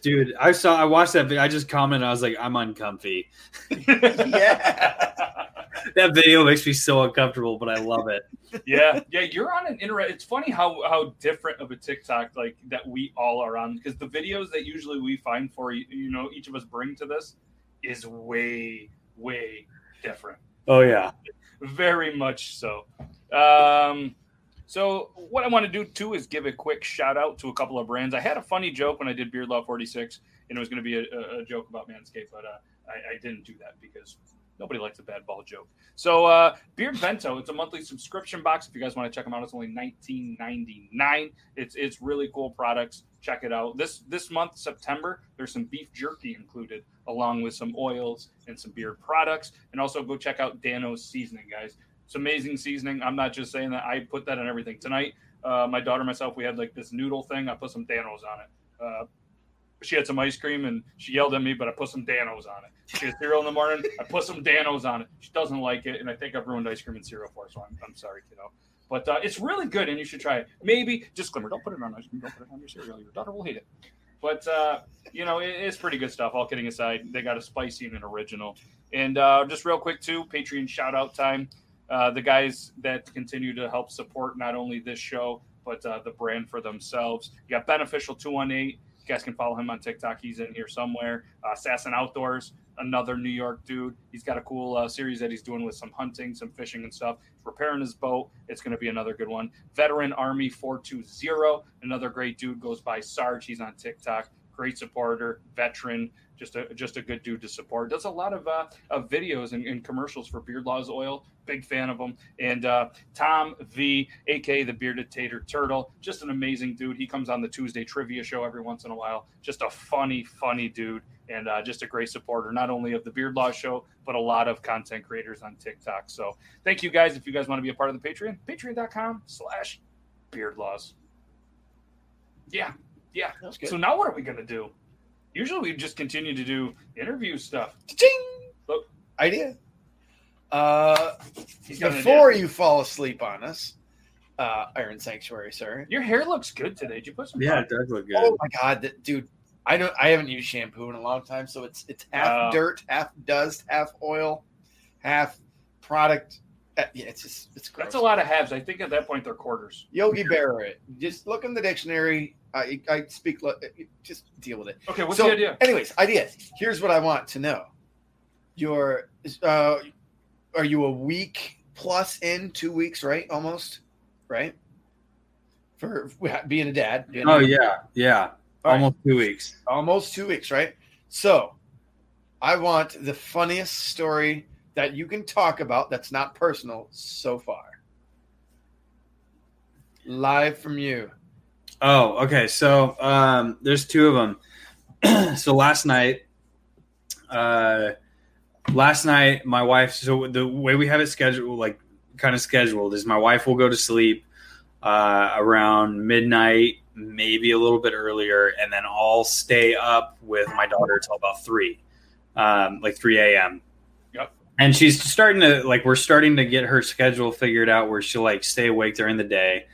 dude, I saw, I watched that video. I just commented. I was like, I'm uncomfy. yeah. That video makes me so uncomfortable, but I love it. yeah, yeah, you're on an internet. It's funny how how different of a TikTok like that we all are on because the videos that usually we find for you you know each of us bring to this is way way different. Oh yeah. Very much so. Um, so what I want to do too is give a quick shout out to a couple of brands. I had a funny joke when I did Beard Law 46, and it was going to be a, a, joke about Manscaped, but uh, I, I didn't do that because nobody likes a bad ball joke. So uh, Beard Bento, it's a monthly subscription box. If you guys want to check them out, it's only 19.99. It's it's really cool products. Check it out. This this month September, there's some beef jerky included, along with some oils and some beard products. And also go check out Dan-O's seasoning, guys. It's amazing seasoning. I'm not just saying that. I put that on everything tonight. Uh, my daughter myself, we had like this noodle thing. I put some Danos on it. Uh, she had some ice cream and she yelled at me, but I put some Danos on it. She had cereal in the morning. I put some Danos on it. She doesn't like it, and I think I've ruined ice cream and cereal for her. So I'm, I'm sorry, kiddo. But uh, it's really good, and you should try it. Maybe disclaimer: don't put it on ice cream. Don't put it on your cereal. Your daughter will hate it. But uh, you know, it, it's pretty good stuff. All kidding aside, they got a spicy and an original. And uh, just real quick too, Patreon shout out time. Uh, the guys that continue to help support not only this show but uh, the brand for themselves. You got Beneficial Two One Eight. You guys can follow him on TikTok. He's in here somewhere. Uh, Assassin Outdoors, another New York dude. He's got a cool uh, series that he's doing with some hunting, some fishing, and stuff. Repairing his boat. It's going to be another good one. Veteran Army 420, another great dude goes by Sarge. He's on TikTok. Great supporter, veteran, just a just a good dude to support. Does a lot of uh, of videos and, and commercials for Beard Laws Oil. Big fan of him. And uh, Tom V, aka the Bearded Tater Turtle, just an amazing dude. He comes on the Tuesday trivia show every once in a while. Just a funny, funny dude, and uh, just a great supporter, not only of the Beard Law Show, but a lot of content creators on TikTok. So thank you guys. If you guys want to be a part of the Patreon, patreon.com slash beard laws. Yeah, yeah. So now what are we gonna do? Usually we just continue to do interview stuff. Ching! Look, Idea. Uh, he's got an before idea. you fall asleep on us, uh, Iron Sanctuary, sir. Your hair looks good today. Did you put some? Yeah, product- it does look good. Oh my god, that, dude! I don't. I haven't used shampoo in a long time, so it's it's half Oh. dirt, half dust, half oil, half product. Uh, yeah, it's just it's gross. That's a lot of halves. I think at that point they're quarters. Yogi Berra it. Just look in the dictionary. I I speak. lo- Just deal with it. Okay, what's so, the idea? anyways, idea. Here's what I want to know. Your uh, are you a week plus in? Two weeks, right? Almost, right? For being a dad. being a- Oh yeah, yeah. All right. Almost two weeks. almost two weeks, right? So, I want the funniest story that you can talk about that's not personal so far. Live from you. Oh, okay. So um, there's two of them. so last night, uh, last night my wife. So the way we have it scheduled, like kind of scheduled is my wife will go to sleep uh, around midnight, maybe a little bit earlier, and then I'll stay up with my daughter till about three, um, like three a.m. Yep. And she's starting to like we're starting to get her schedule figured out where she'll like stay awake during the day.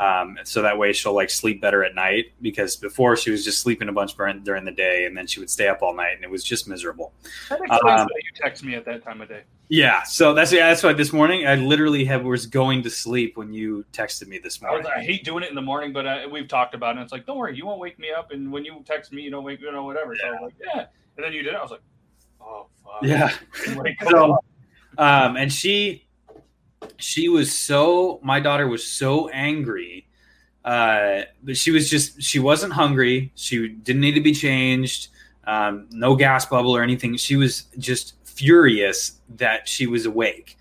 Um, so that way she'll like sleep better at night because before she was just sleeping a bunch during, during the day and then she would stay up all night and it was just miserable. That explains Um, why you text me at that time of day. Yeah, so that's yeah, that's why this morning I literally have was going to sleep when you texted me this I, was, morning. I hate doing it in the morning, but uh, we've talked about it. And it's like, don't worry, you won't wake me up, and when you text me, you don't wake, you know, whatever. So I was like, yeah, and then you did. it. I was like, oh fuck. Yeah. So, um, and she she was so my daughter was so angry uh but she was just she wasn't hungry she didn't need to be changed um no gas bubble or anything she was just furious that she was awake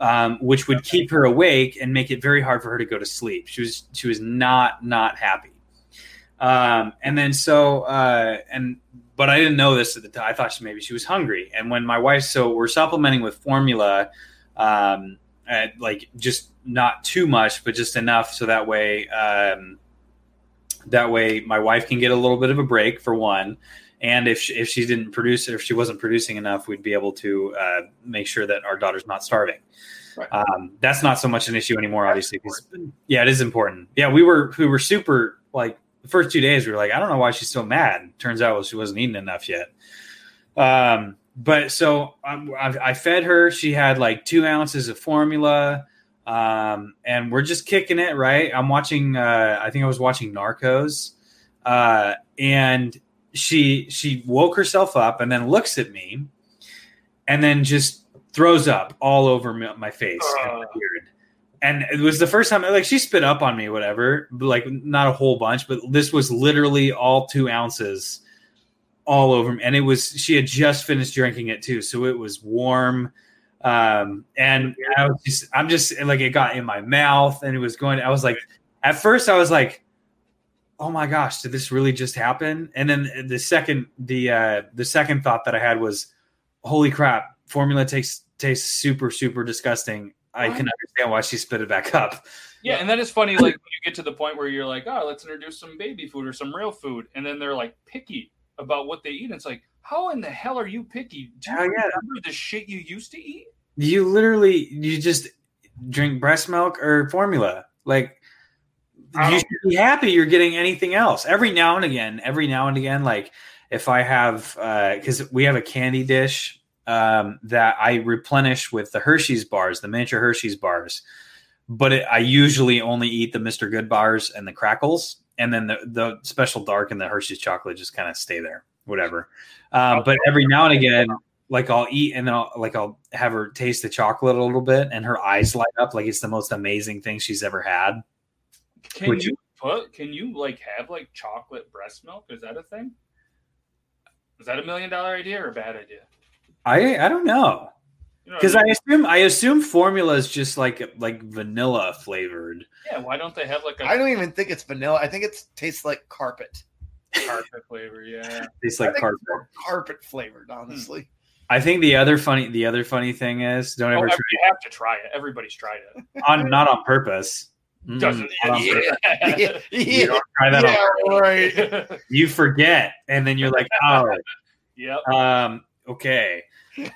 um which would keep her awake and make it very hard for her to go to sleep she was she was not not happy um and then so uh and but I didn't know this at the time. I thought she, maybe she was hungry. And when my wife, so we're supplementing with formula, um, at like just not too much, but just enough so that way, um, that way my wife can get a little bit of a break for one. And if she, if she didn't produce it, if she wasn't producing enough, we'd be able to uh, make sure that our daughter's not starving. Right. Um, that's not so much an issue anymore, obviously. yeah, it is important. Yeah, we were we were super like the first two days. We were like, I don't know why she's so mad. Turns out well, she wasn't eating enough yet. Um, but so um, I, I fed her. She had like two ounces of formula, um, and we're just kicking it. Right. I'm watching. Uh, I think I was watching Narcos, uh, and she she woke herself up and then looks at me, and then just throws up all over my, my face and my Uh. beard. And it was the first time, like she spit up on me, whatever, like not a whole bunch, but this was literally all two ounces all over me. And it was, she had just finished drinking it too. So it was warm. Um, and I was just, I'm just like, it got in my mouth and it was going, I was like, at first I was like, oh my gosh, did this really just happen? And then the second, the, uh, the second thought that I had was, holy crap, formula tastes, tastes super, super disgusting. I can understand why she spit it back up. Yeah, and that is funny, like when you get to the point where you're like, oh, let's introduce some baby food or some real food, and then they're like picky about what they eat. And it's like, how in the hell are you picky? Do you Hell yeah. remember the shit you used to eat? You literally, you just drink breast milk or formula. Like, I you don't- should be happy you're getting anything else. Every now and again, every now and again, like if I have, because we have a candy dish um, that I replenish with the Hershey's bars, the miniature Hershey's bars. But it, I usually only eat the Mr. Goodbars and the Krackels, and then the, the special dark and the Hershey's chocolate just kind of stay there, whatever. Um, but every now and again, like I'll eat and then I'll like I'll have her taste the chocolate a little bit, and her eyes light up like it's the most amazing thing she's ever had. Can Would you you- put? Can you like have like chocolate breast milk? Is that a thing? Is that a million dollar idea or a bad idea? I I don't know You know what because I I assume I assume formula is just like like vanilla flavored. yeah, why don't they have like a I don't even think it's vanilla. I think it tastes like carpet. carpet flavor? Yeah, Tastes I like think carpet. it's carpet flavored, honestly. I think the other funny the other funny thing is don't oh, ever I- try you have to try it. Everybody's tried it. on not on purpose. Mm, Doesn't not on purpose. yeah, You yeah, don't try that on yeah, right. it? you forget and then you're like oh yep. um okay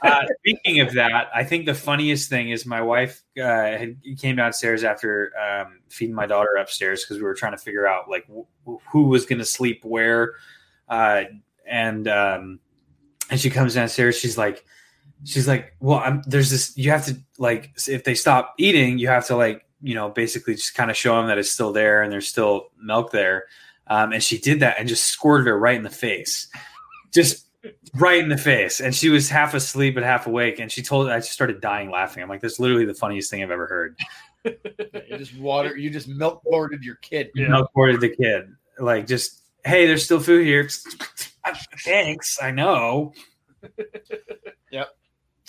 uh, speaking of that i think the funniest thing is my wife uh, had, came downstairs after um, feeding my daughter upstairs because we were trying to figure out like wh- who was going to sleep where. Uh, and um, and she comes downstairs she's like she's like well I'm, there's this you have to like if they stop eating you have to like you know basically just kind of show them that it's still there and there's still milk there. Um, and she did that and just squirted her right in the face. Just right in the face and she was half asleep but half awake and she told i just started dying laughing i'm like that's literally the funniest thing i've ever heard You just water. You just milk boarded your kid. you know boarded the kid like just hey there's still food here thanks i know yep.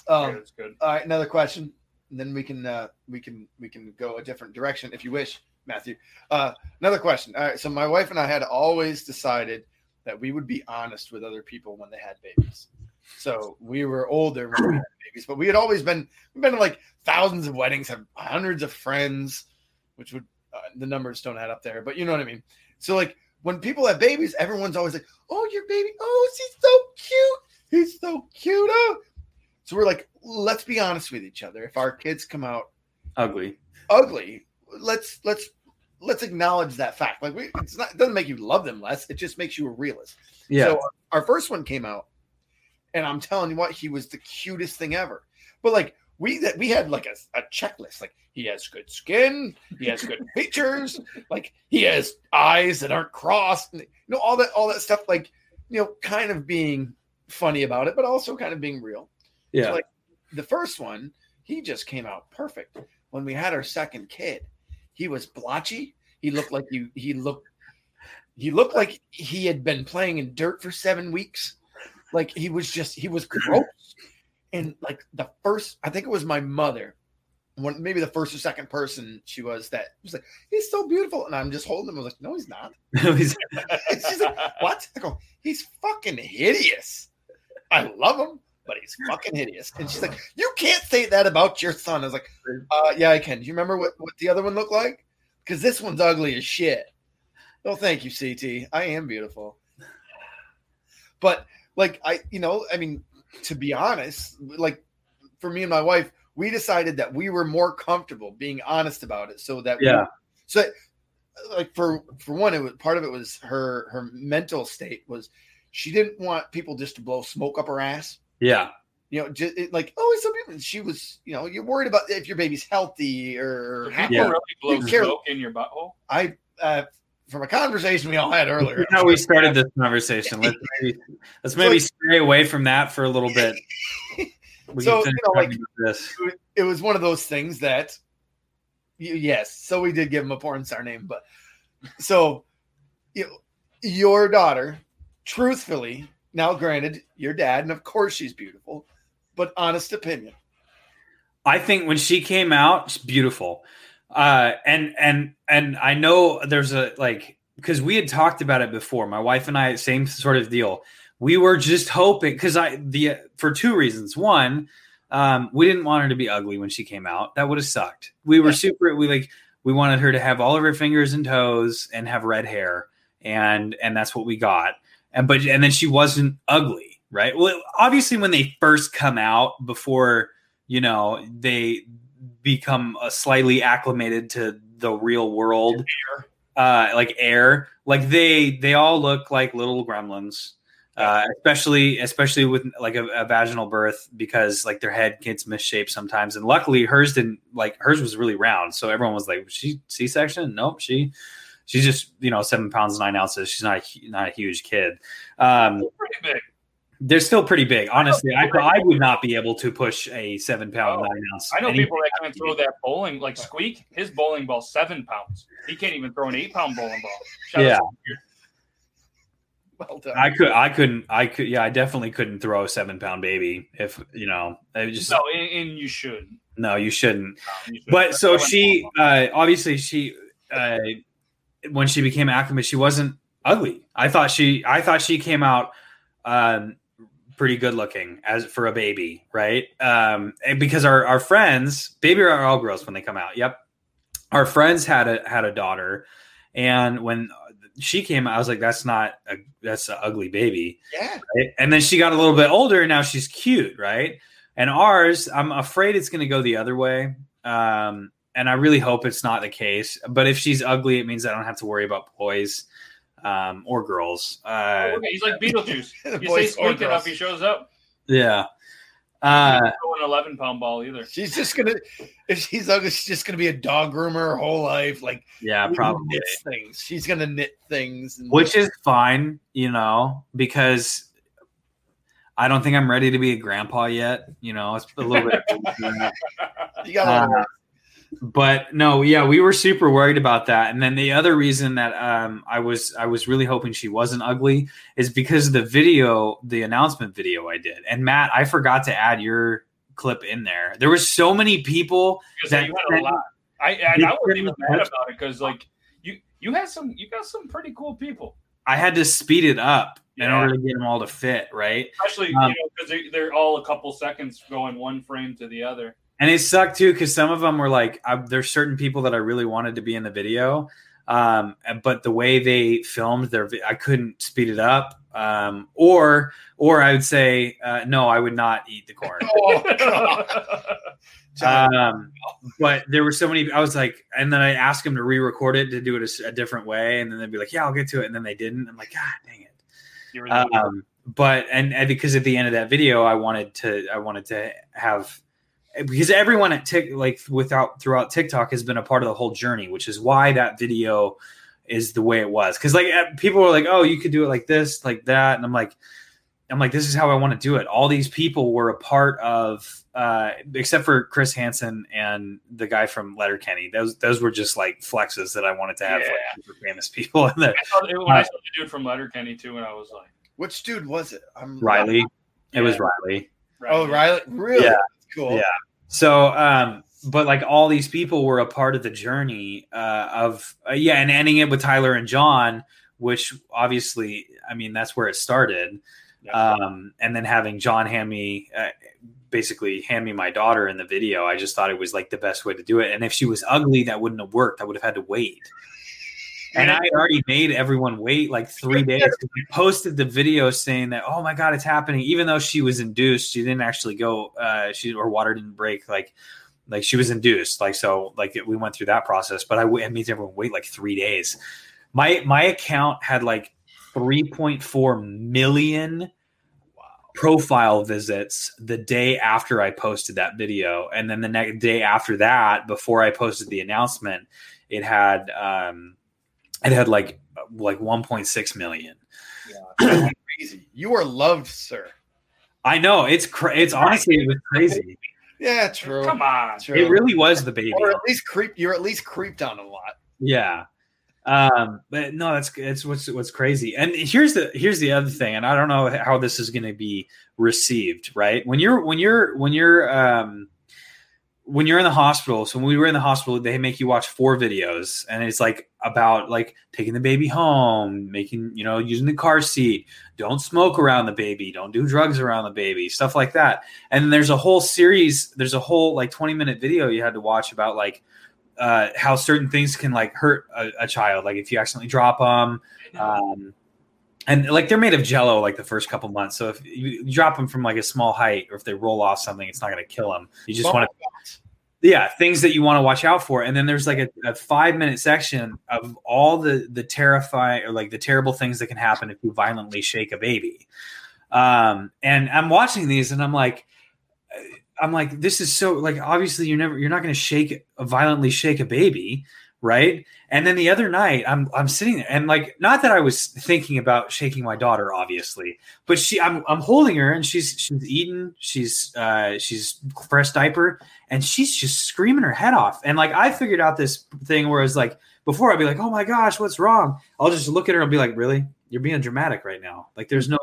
Um, That's good. all right, another question, and then we can uh, we can we can go a different direction if you wish, Matthew. Uh, another question. All right, so my wife and I had always decided that we would be honest with other people when they had babies. So we were older when we had babies, but we had always been we've been to like thousands of weddings, have hundreds of friends, which would uh, the numbers don't add up there, but you know what I mean. So like when people have babies, everyone's always like, "Oh, your baby! Oh, she's so cute! He's so cute!" Oh. So we're like, let's be honest with each other. If our kids come out Ugly. ugly, let's let's let's acknowledge that fact. Like we, it's not it doesn't make you love them less. It just makes you a realist. Yeah. So our first one came out, and I'm telling you what, he was the cutest thing ever. But like we that we had like a, a checklist. Like he has good skin, he has good features, like he has eyes that aren't crossed, and, you know all that all that stuff. Like you know, kind of being funny about it, but also kind of being real. yeah. So, like the first one, he just came out perfect. When we had our second kid, he was blotchy. He looked like you. He looked. He looked like he had been playing in dirt for seven weeks. Like he was just. He was gross. And like the first, I think it was my mother. One, maybe the first or second person she was that was like, he's so beautiful, and I'm just holding him. I was like, no, he's not. No, He's- she's like, what? I go, he's fucking hideous. I love him, but he's fucking hideous. And she's like, you can't say that about your son. I was like, uh, yeah, I can. Do you remember what, what the other one looked like? Because this one's ugly as shit. Well, thank you, CT. I am beautiful. But like I, you know, I mean, to be honest, like for me and my wife, we decided that we were more comfortable being honest about it, so that we- Yeah. so like for for one, it was part of it was her her mental state was she didn't want people just to blow smoke up her ass. Yeah. You know, just it, like oh, he's so beautiful. She was, you know, you're worried about if your baby's healthy or happy. Yeah. really blow You care- smoke in your butthole? I uh, from a conversation we all had earlier. That's how we started this conversation. Let's maybe, let's maybe stray away from that for a little bit. We So, you know, like- this. it was one of those things that y- yes so we did give him a porn star name but so you your daughter truthfully now granted your dad and of course she's beautiful but honest opinion I think when she came out, it's beautiful. Uh, and and and I know there's a like because we had talked about it before. My wife and I, same sort of deal. We were just hoping because I the for two reasons. One, um, we didn't want her to be ugly when she came out. That would have sucked. We were super. We like we wanted her to have all of her fingers and toes and have red hair, and and that's what we got. And but and then she wasn't ugly, right? Well, obviously when they first come out before you know they become slightly acclimated to the real world uh like air like they they all look like little gremlins uh especially especially with like a, a vaginal birth because like their head gets misshaped sometimes. And luckily hers didn't like hers was really round. So everyone was like she c-section? Nope she she's just you know seven pounds nine ounces she's not a, not a huge kid um Pretty big. they're still pretty big. Honestly, I, I would not be able to push a seven pound, Oh, nine ounce. I know anything. people that can't throw that bowling like Squeak. His bowling ball seven pounds. He can't even throw an eight pound bowling ball. Shout Yeah. well done I could, I couldn't, I could, yeah, I definitely couldn't throw a seven pound baby if you know. I just No, and, and you should. no, you shouldn't. You should. But That's so she, uh, obviously, she, uh, when she became acclimate, she wasn't ugly. I thought she, I thought she came out, um, pretty good looking as for a baby, right? Um, because our our friends, baby are all girls when they come out. Yep, our friends had a had a daughter, and when she came out, I was like, that's not a that's an ugly baby. yeah Right? And then she got a little bit older, and now she's cute, right? And ours, I'm afraid it's going to go the other way. Um, and I really hope it's not the case. But if she's ugly, it means I don't have to worry about boys um, or girls. Uh, Okay, He's like Beetlejuice. The You say boys or Squeak enough, girls. he shows up. yeah. Uh, throw an eleven pound ball either. she's just gonna if she's ugly she's just gonna be a dog groomer her whole life like yeah, probably. knits things she's gonna knit things and Which is fine, you know, because I don't think I'm ready to be a grandpa yet. You know, it's a little bit. you got Uh, but no, yeah, we were super worried about that. And then the other reason that um, I was I was really hoping she wasn't ugly is because of the video, the announcement video I did. And Matt, I forgot to add your clip in there. There were so many people Because that you had a lot. I and I wasn't even mad about it because like you you had some you got some pretty cool people. I had to speed it up in order to get them all to fit, right? Especially Um, you know because they, they're all a couple seconds going one frame to the other. And it sucked too because some of them were like I, there's certain people that i really wanted to be in the video um, but the way they filmed their i couldn't speed it up um, or or i would say uh, no i would not eat the corn. Um, but there were so many i was like and then i asked them to re-record it to do it a different way and then they'd be like yeah i'll get to it and then they didn't i'm like god dang it. You were the- um, but and, and because at the end of that video i wanted to i wanted to have because everyone at Tik like without throughout TikTok has been a part of the whole journey, which is why that video is the way it was. Because like uh, people were like, "Oh, you could do it like this, like that," and I'm like, I'm like, this is how I want to do it. All these people were a part of, uh, except for Chris Hansen and the guy from Letterkenny. Those those were just like flexes that I wanted to have Yeah. like, super famous people in there. I saw, when I saw the dude from Letterkenny too, and I was like, Which dude was it? I'm Riley, it was Yeah. Riley. Oh, Riley. Really? Yeah. Cool. Yeah. So, um, but like all these people were a part of the journey uh, of uh, yeah, and ending it with Tyler and John, which obviously, I mean, that's where it started. Um, and then having John hand me, uh, basically hand me my daughter in the video, I just thought it was like the best way to do it. And if she was ugly, that wouldn't have worked. I would have had to wait. And I already made everyone wait like three days. I posted the video saying that, oh my god, it's happening. Even though she was induced, she didn't actually go. Uh, she her water didn't break. Like, like she was induced. Like so, like we went through that process. But I, I made everyone wait like three days. My my account had like three point four million profile visits the day after I posted that video, and then the next day after that, before I posted the announcement, it had um, it had like like 1.6 million. Yeah, Crazy. You are loved, sir. I know it's cra- it's honestly it was crazy. Yeah, true. Come on. True. It really was the baby. Or at least creep. You're at least creeped on a lot. Yeah. Um, but no, that's it's what's what's crazy. And here's the here's the other thing, and I don't know how this is going to be received. Right when you're when you're when you're um when you're in the hospital. So when we were in the hospital, they make you watch four videos, and it's like about like taking the baby home, making you know using the car seat, don't smoke around the baby, don't do drugs around the baby, stuff like that. And there's a whole series. There's a whole like 20 minute video you had to watch about like uh, how certain things can like hurt a, a child, like if you accidentally drop them. Um, and like they're made of jello like the first couple months. So if you, drop them from like a small height or if they roll off something, it's not going to kill them. You just want to, yeah, things that you want to watch out for. And then there's like a, a five minute section of all the, the terrifying or like the terrible things that can happen if you violently shake a baby. Um, and I'm watching these and I'm like, I'm like, this is so like obviously you're never you're not going to shake violently shake a baby, right? And then the other night, I'm I'm sitting there and like not that I was thinking about shaking my daughter, obviously, but she I'm I'm holding her and she's she's eating, she's uh she's fresh diaper, and she's just screaming her head off. And like I figured out this thing where it's like before I'd be like, oh my gosh, what's wrong? I'll just look at her and be like, really? You're being dramatic right now. Like there's no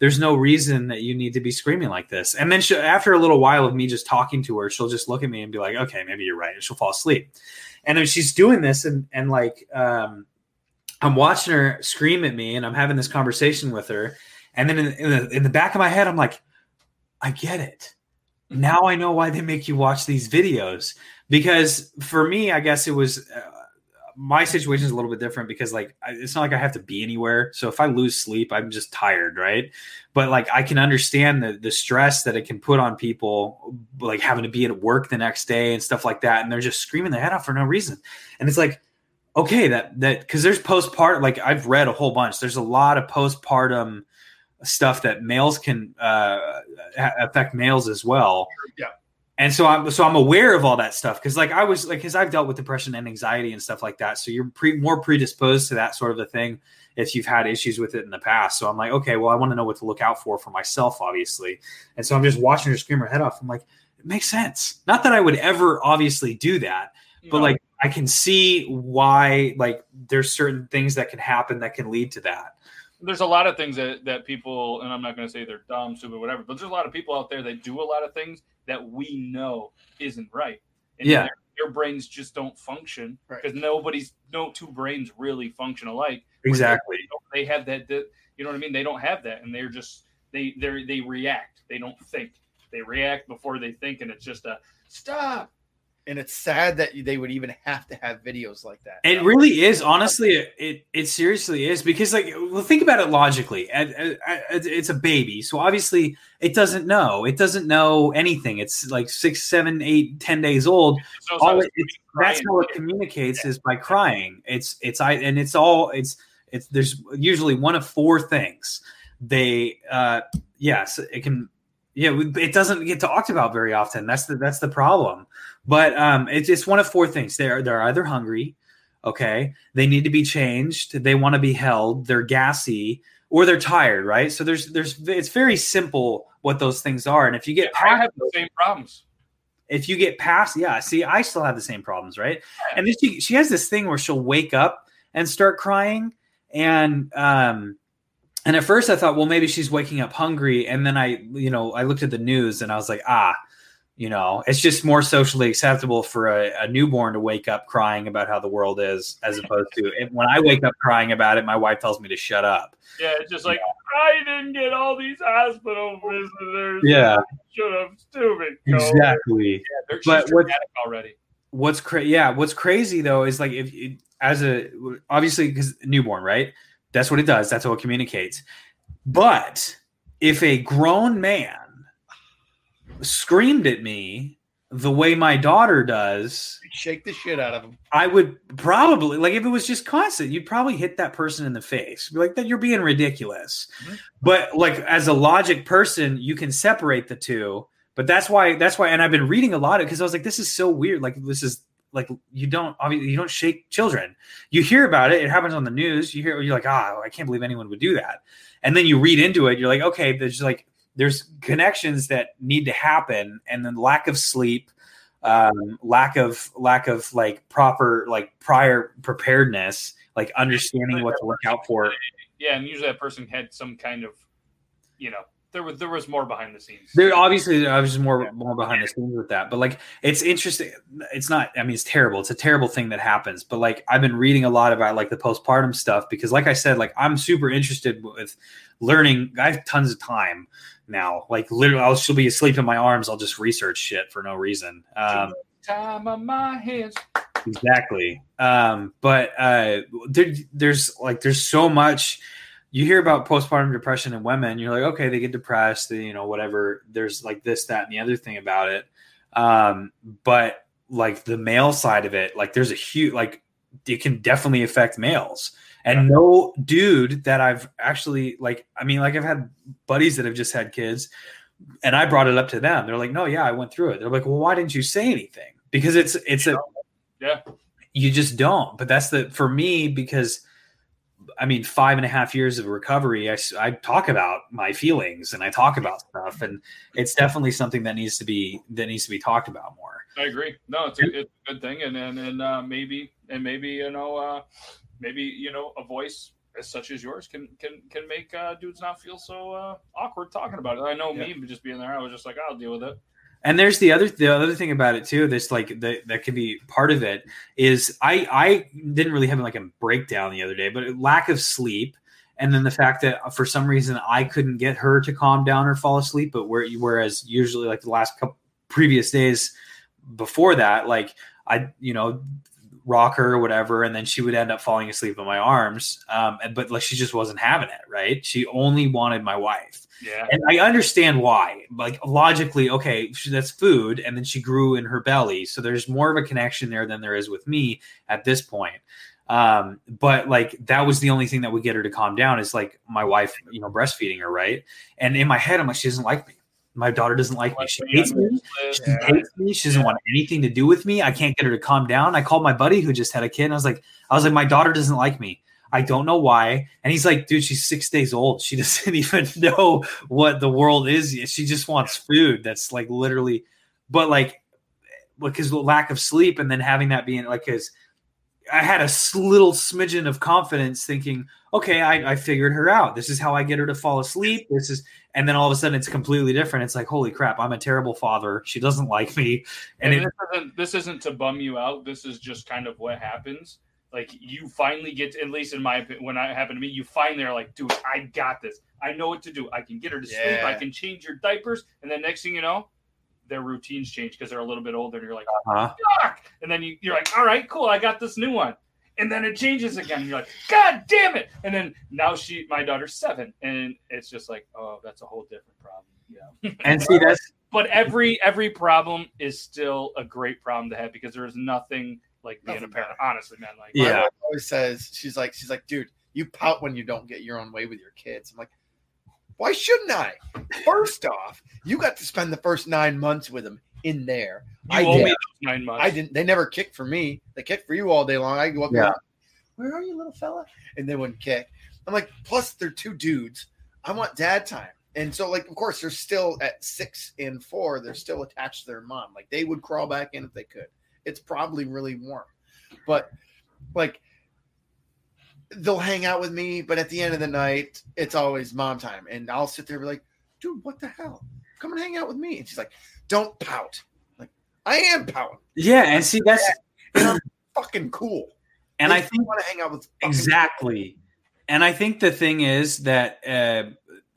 there's no reason that you need to be screaming like this. And then she, after a little while of me just talking to her, she'll just look at me and be like, okay, maybe you're right. And she'll fall asleep. And then she's doing this and, and like, um, I'm watching her scream at me and I'm having this conversation with her. And then in, in, the, in the back of my head, I'm like, I get it. Now I know why they make you watch these videos. Because for me, I guess it was uh, my situation is a little bit different because like I, it's not like I have to be anywhere. So if I lose sleep, I'm just tired, right? But like I can understand the the stress that it can put on people, like having to be at work the next day and stuff like that, and they're just screaming their head off for no reason. And it's like, okay, that that because there's postpartum. Like I've read a whole bunch. There's a lot of postpartum stuff that males can uh, affect males as well. Yeah and so I'm so I'm aware of all that stuff because like I was like because I've dealt with depression and anxiety and stuff like that. So you're pre- more predisposed to that sort of a thing if you've had issues with it in the past. So I'm like, okay, well, I want to know what to look out for for myself, obviously. And so I'm just watching her scream her head off. I'm like, it makes sense. Not that I would ever obviously do that, but like I can see why like there's certain things that can happen that can lead to that. there's a lot of things that, that people and i'm not going to say they're dumb stupid whatever but there's a lot of people out there that do a lot of things that we know isn't right and Yeah. their, their brains just don't function because nobody's no two brains really function alike Exactly. they have that, that you know what i mean they don't have that and they're just They they they react. They don't think. They react before they think, and it's just a stop. And it's sad that they would even have to have videos like that. It really is, honestly. It it seriously is because, like, well, think about it logically. It- it- it- It's a baby, so obviously it doesn't know. It doesn't know anything. It's like six, seven, eight, ten days old. So, All it, it's, that's how it communicates is by crying. It's it's I and it's all it's it's there's usually one of four things. They uh yes, it can yeah, it doesn't get talked about very often. That's the that's the problem. But um, it's it's one of four things. They're they're either hungry, okay, they need to be changed, they want to be held, they're gassy, or they're tired, right? So there's there's it's very simple what those things are. And if you get I past have the same problems. if you get past, yeah, see, I still have the same problems, right? And then she she has this thing where she'll wake up and start crying, and um, and at first I thought, well, maybe she's waking up hungry, and then I, you know, I looked at the news and I was like, ah, you know, it's just more socially acceptable for a, a newborn to wake up crying about how the world is, as opposed to when I wake up crying about it, my wife tells me to shut up. Yeah, it's just like I didn't get all these hospital visitors. Yeah. should have stupid. Exactly. Yeah, they're But what- already. what's cra- yeah what's crazy though is like if it, as a obviously because newborn right that's what it does. That's how it communicates. But if a grown man screamed at me the way my daughter does Shake the shit out of him. i would probably like if it was just constant you'd probably hit that person in the face. Be like that you're being ridiculous. Mm-hmm. But like as a logic person you can separate the two. But that's why that's why and i've been reading a lot of because i was like this is so weird. Like this is like you don't obviously you don't shake children. You hear about it it happens on the news you hear you're like ah i can't believe anyone would do that. And then you read into it you're like okay there's like there's connections that need to happen and then lack of sleep um lack of lack of like proper like prior preparedness like understanding what to look out for. Yeah, and usually that person had some kind of, you know, there was there was more behind the scenes. There obviously I was just more more behind the scenes with that, but like it's interesting. It's not. I mean, it's terrible. It's a terrible thing that happens. But like I've been reading a lot about like the postpartum stuff because, like I said, like I'm super interested with learning. I have tons of time now. Like literally, I'll she'll be asleep in my arms. I'll just research shit for no reason. Um, Time on my hands. exactly um but uh there, there's like there's so much you hear about postpartum depression in women you're like okay they get depressed they, you know whatever there's like this that and the other thing about it. Um but like the male side of it like there's a huge like it can definitely affect males. And no dude that i've actually like i mean like i've had buddies that have just had kids and i brought it up to them. They're like no yeah i went through it. They're like well why didn't you say anything? Because it's it's a Yeah. you just don't. But that's the for me because i mean five and a half years of recovery I talk about my feelings and i talk about stuff and it's definitely something that needs to be that needs to be talked about more I agree. No, it's a, it's a good thing, and and, and uh, maybe and maybe you know uh, maybe you know a voice as such as yours can can can make uh, dudes not feel so uh, awkward talking about it. I know me just being there, I was just like, I'll deal with it. And there's the other the other thing about it too this like that that could be part of it is i i didn't really have like a breakdown the other day but lack of sleep and then the fact that for some reason i couldn't get her to calm down or fall asleep but where whereas usually like the last couple previous days before that like i you know rock her or whatever and then she would end up falling asleep in my arms um but like she just wasn't having it right she only wanted my wife Yeah. and I understand why. Like logically, okay, that's food, and then she grew in her belly, so there's more of a connection there than there is with me at this point. Um, but like that was the only thing that would get her to calm down is like my wife, you know, breastfeeding her, right? And in my head, I'm like, she doesn't like me. My daughter doesn't like me. She hates me. She hates me. She doesn't want anything to do with me. I can't get her to calm down. I called my buddy who just had a kid, and I was like, I was like, my daughter doesn't like me. I don't know why. And he's like, dude, she's six days old. She doesn't even know what the world is. She just wants food. That's like literally, but like, because lack of sleep and then having that being like, because I had a little smidgen of confidence thinking, okay, I, I figured her out. This is how I get her to fall asleep. This is, and then all of a sudden it's completely different. It's like, holy crap, I'm a terrible father. She doesn't like me. And And, it, this, isn't, this isn't to bum you out. This is just kind of what happens. like you finally get at least in my opinion when it happened to me, you finally are like, dude, I got this. I know what to do. I can get her to sleep. I can change your diapers, and then next thing you know, their routines change because they're a little bit older, and you're like, Uh-huh. fuck, and then you, you're like, all right, cool, I got this new one. And then it changes again. And you're like, God damn it! And then now she, my daughter's seven, and it's just like, oh, that's a whole different problem. Yeah. And see, that's but every every problem is still a great problem to have because there is nothing like being a Nothing parent. Honestly, man, like My Yeah. wife always says she's like she's like, dude, you pout when you don't get your own way with your kids. I'm like, why shouldn't I? First off, you got to spend the first nine months with them in there. you I owe me did. those nine months. I didn't. They never kicked for me. They kicked for you all day long. I go up Yeah. there. Where are you, little fella? And they wouldn't kick. I'm like, plus they're two dudes. I want dad time. And so, like, of course, they're still at six and four. They're still attached to their mom. Like, they would crawl back in if they could. It's probably really warm, but like, they'll hang out with me. But at the end of the night, it's always mom time, and I'll sit there and be like, "Dude, what the hell? Come and hang out with me." And she's like, "Don't pout." Like, I am pouting. yeah, and see that's And I'm fucking cool. and I think want to hang out with exactly and i think the thing is that uh,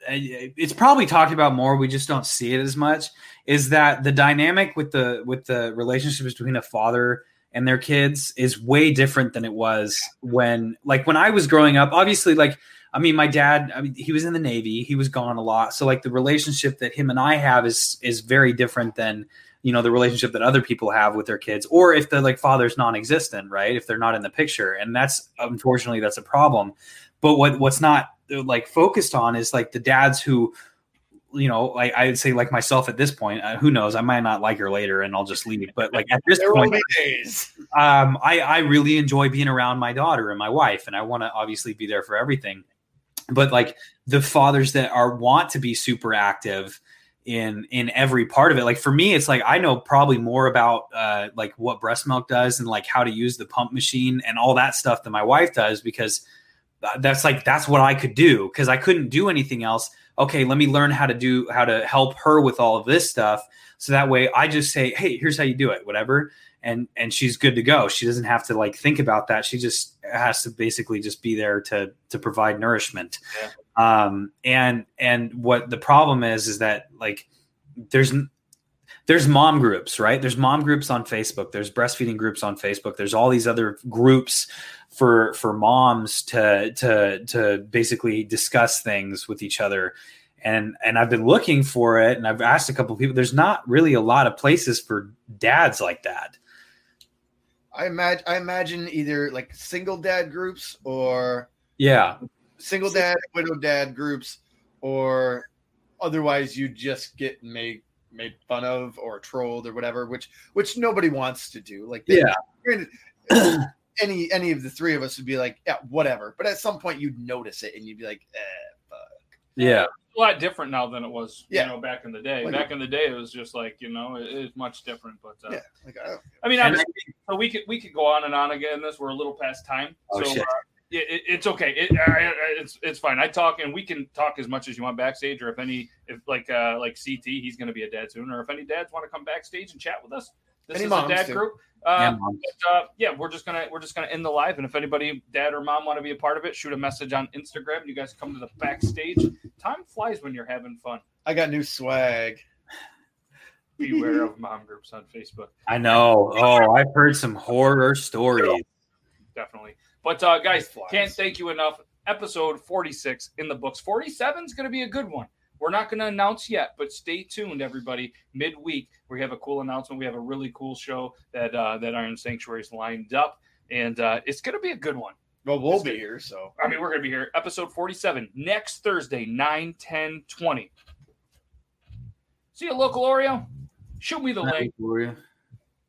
it's probably talked about more we just don't see it as much is that the dynamic with the with the relationships between a father and their kids is way different than it was when like when i was growing up obviously like i mean my dad i mean he was in the navy he was gone a lot so like the relationship that him and i have is is very different than you know the relationship that other people have with their kids or if the like father's non-existent right if they're not in the picture and that's unfortunately that's a problem. But what what's not like focused on is like the dads who you know like i would say like myself at this point uh, who knows i might not like her later and i'll just leave but like at this point um, I, I really enjoy being around my daughter and my wife, and I want to obviously be there for everything. But like the fathers that are want to be super active in in every part of it, like for me, it's like I know probably more about uh, like what breast milk does and like how to use the pump machine and all that stuff than my wife does because that's like that's what I could do because I couldn't do anything else. Okay, let me learn how to do how to help her with all of this stuff. So that way I just say, hey, here's how you do it, whatever and and she's good to go. She doesn't have to like think about that. She just has to basically just be there to to provide nourishment. Um, and and what the problem is is that like there's there's mom groups, right? There's mom groups on Facebook. There's breastfeeding groups on Facebook. There's all these other groups for for moms to to to basically discuss things with each other. And and I've been looking for it, and I've asked a couple of people. There's not really a lot of places for dads like that. I imagine. I imagine either like single dad groups or Yeah, single dad, widow dad groups, or otherwise you just get made made fun of or trolled or whatever, which which nobody wants to do. Like they- Yeah. Granted, any any of the three of us would be like, yeah, whatever. But at some point you'd notice it and you'd be like, eh, fuck. yeah, a lot different now than it was, Yeah. you know, back in the day. Like- back in the day, it was just like, you know, it, it's much different. But uh, Yeah, like I, I mean, And honestly, so we could we could go on and on again. This we're a little past time, Oh, so shit. uh, it, it, it's okay. It, it's it's fine. I talk and we can talk as much as you want backstage, or if any, if like uh like CT, he's going to be a dad soon, or if any dads want to come backstage and chat with us. This Any is a dad too. group. Yeah, Uh, Mom. but, uh, yeah, we're just gonna we're just gonna end the live, and if anybody, dad or mom, want to be a part of it, shoot a message on Instagram. You guys come to the backstage. Time flies when you're having fun. I got new swag. Beware of mom groups on Facebook. I know. Oh, I've heard some horror stories. definitely. But uh, guys, can't thank you enough. Episode 46 in the books. 47 is going to be a good one. We're not going to announce yet, but stay tuned, everybody. Midweek, we have a cool announcement. We have a really cool show that uh, that Iron Sanctuary's lined up, and uh, it's going to be a good one. Well, we'll be here, so I mean, we're going to be here. Episode 47 next Thursday, 9, 10, 20. See you, local Oreo. Shoot me the link.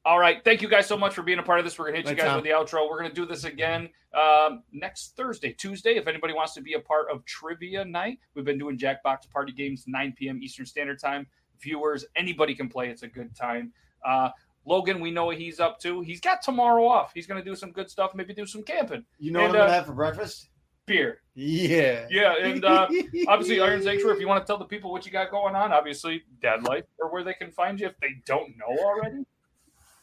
All right. Thank you guys so much for being a part of this. We're going to hit you Thanks, guys with the outro. We're going to do this again um, next Thursday, Tuesday. If anybody wants to be a part of trivia night, we've been doing Jackbox party games, 9 p.m. Eastern Standard Time. Viewers, anybody can play. It's a good time. Uh, Logan, we know what he's up to. He's got tomorrow off. He's going to do some good stuff, maybe do some camping. you know And, what I'm uh, gonna have for breakfast? Beer. Yeah. Yeah. And uh, obviously, Iron Sanctuary, if you want to tell the people what you got going on, obviously, Dad Life or where they can find you if they don't know already.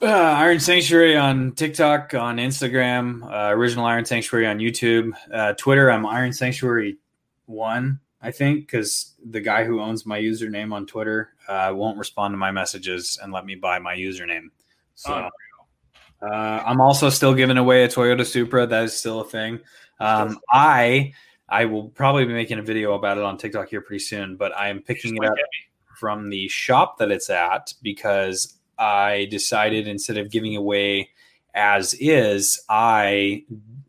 Uh, Iron Sanctuary on TikTok, on Instagram, uh, Original Iron Sanctuary on YouTube, uh, Twitter. I'm Iron Sanctuary one, I think, because the guy who owns my username on Twitter uh, won't respond to my messages and let me buy my username. So uh, I'm also still giving away a Toyota Supra. That is still a thing. Um, I I will probably be making a video about it on TikTok here pretty soon, but I am picking it up from the shop that it's at because I decided instead of giving away as is, I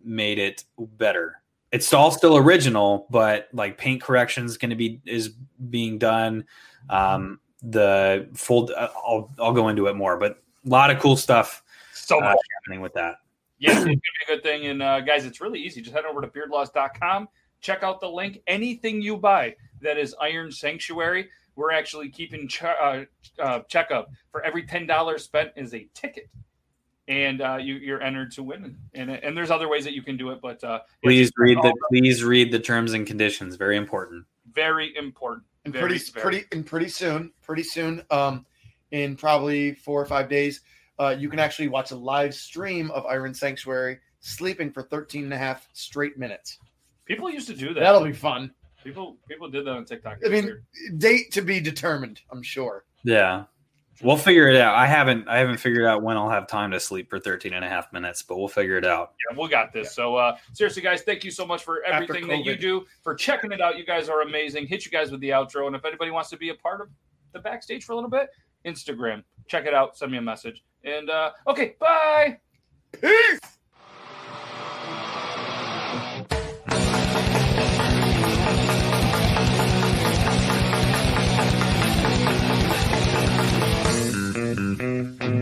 made it better. It's all still original, but like paint correction is going to be is being done. Um, the full, uh, I'll I'll go into it more, but a lot of cool stuff So uh, much. happening with that. Yeah, it's gonna be a good thing. And uh, guys, it's really easy. Just head over to beardlaws.com, check out the link. Anything you buy that is Iron Sanctuary, we're actually keeping ch- uh, uh, checkup for every ten dollars spent is a ticket, and uh, you, you're entered to win. And and there's other ways that you can do it, but uh, Please read the all please read the terms and conditions. Very important. very important. and Very, pretty very- pretty and pretty soon pretty soon um in probably four or five days uh you can actually watch a live stream of iron sanctuary sleeping for 13 and a half straight minutes People used to do that. that'll be fun people people did that on TikTok. i mean date to be determined i'm sure Yeah. We'll figure it out. I haven't I haven't figured out when I'll have time to sleep for 13 and a half minutes, but we'll figure it out. Yeah, we got this. So uh seriously, guys, thank you so much for everything that you do, for checking it out. You guys are amazing. Hit you guys with the outro. And if anybody wants to be a part of the backstage for a little bit, Instagram. Check it out. Send me a message. And uh okay, bye. peace Mm-hmm.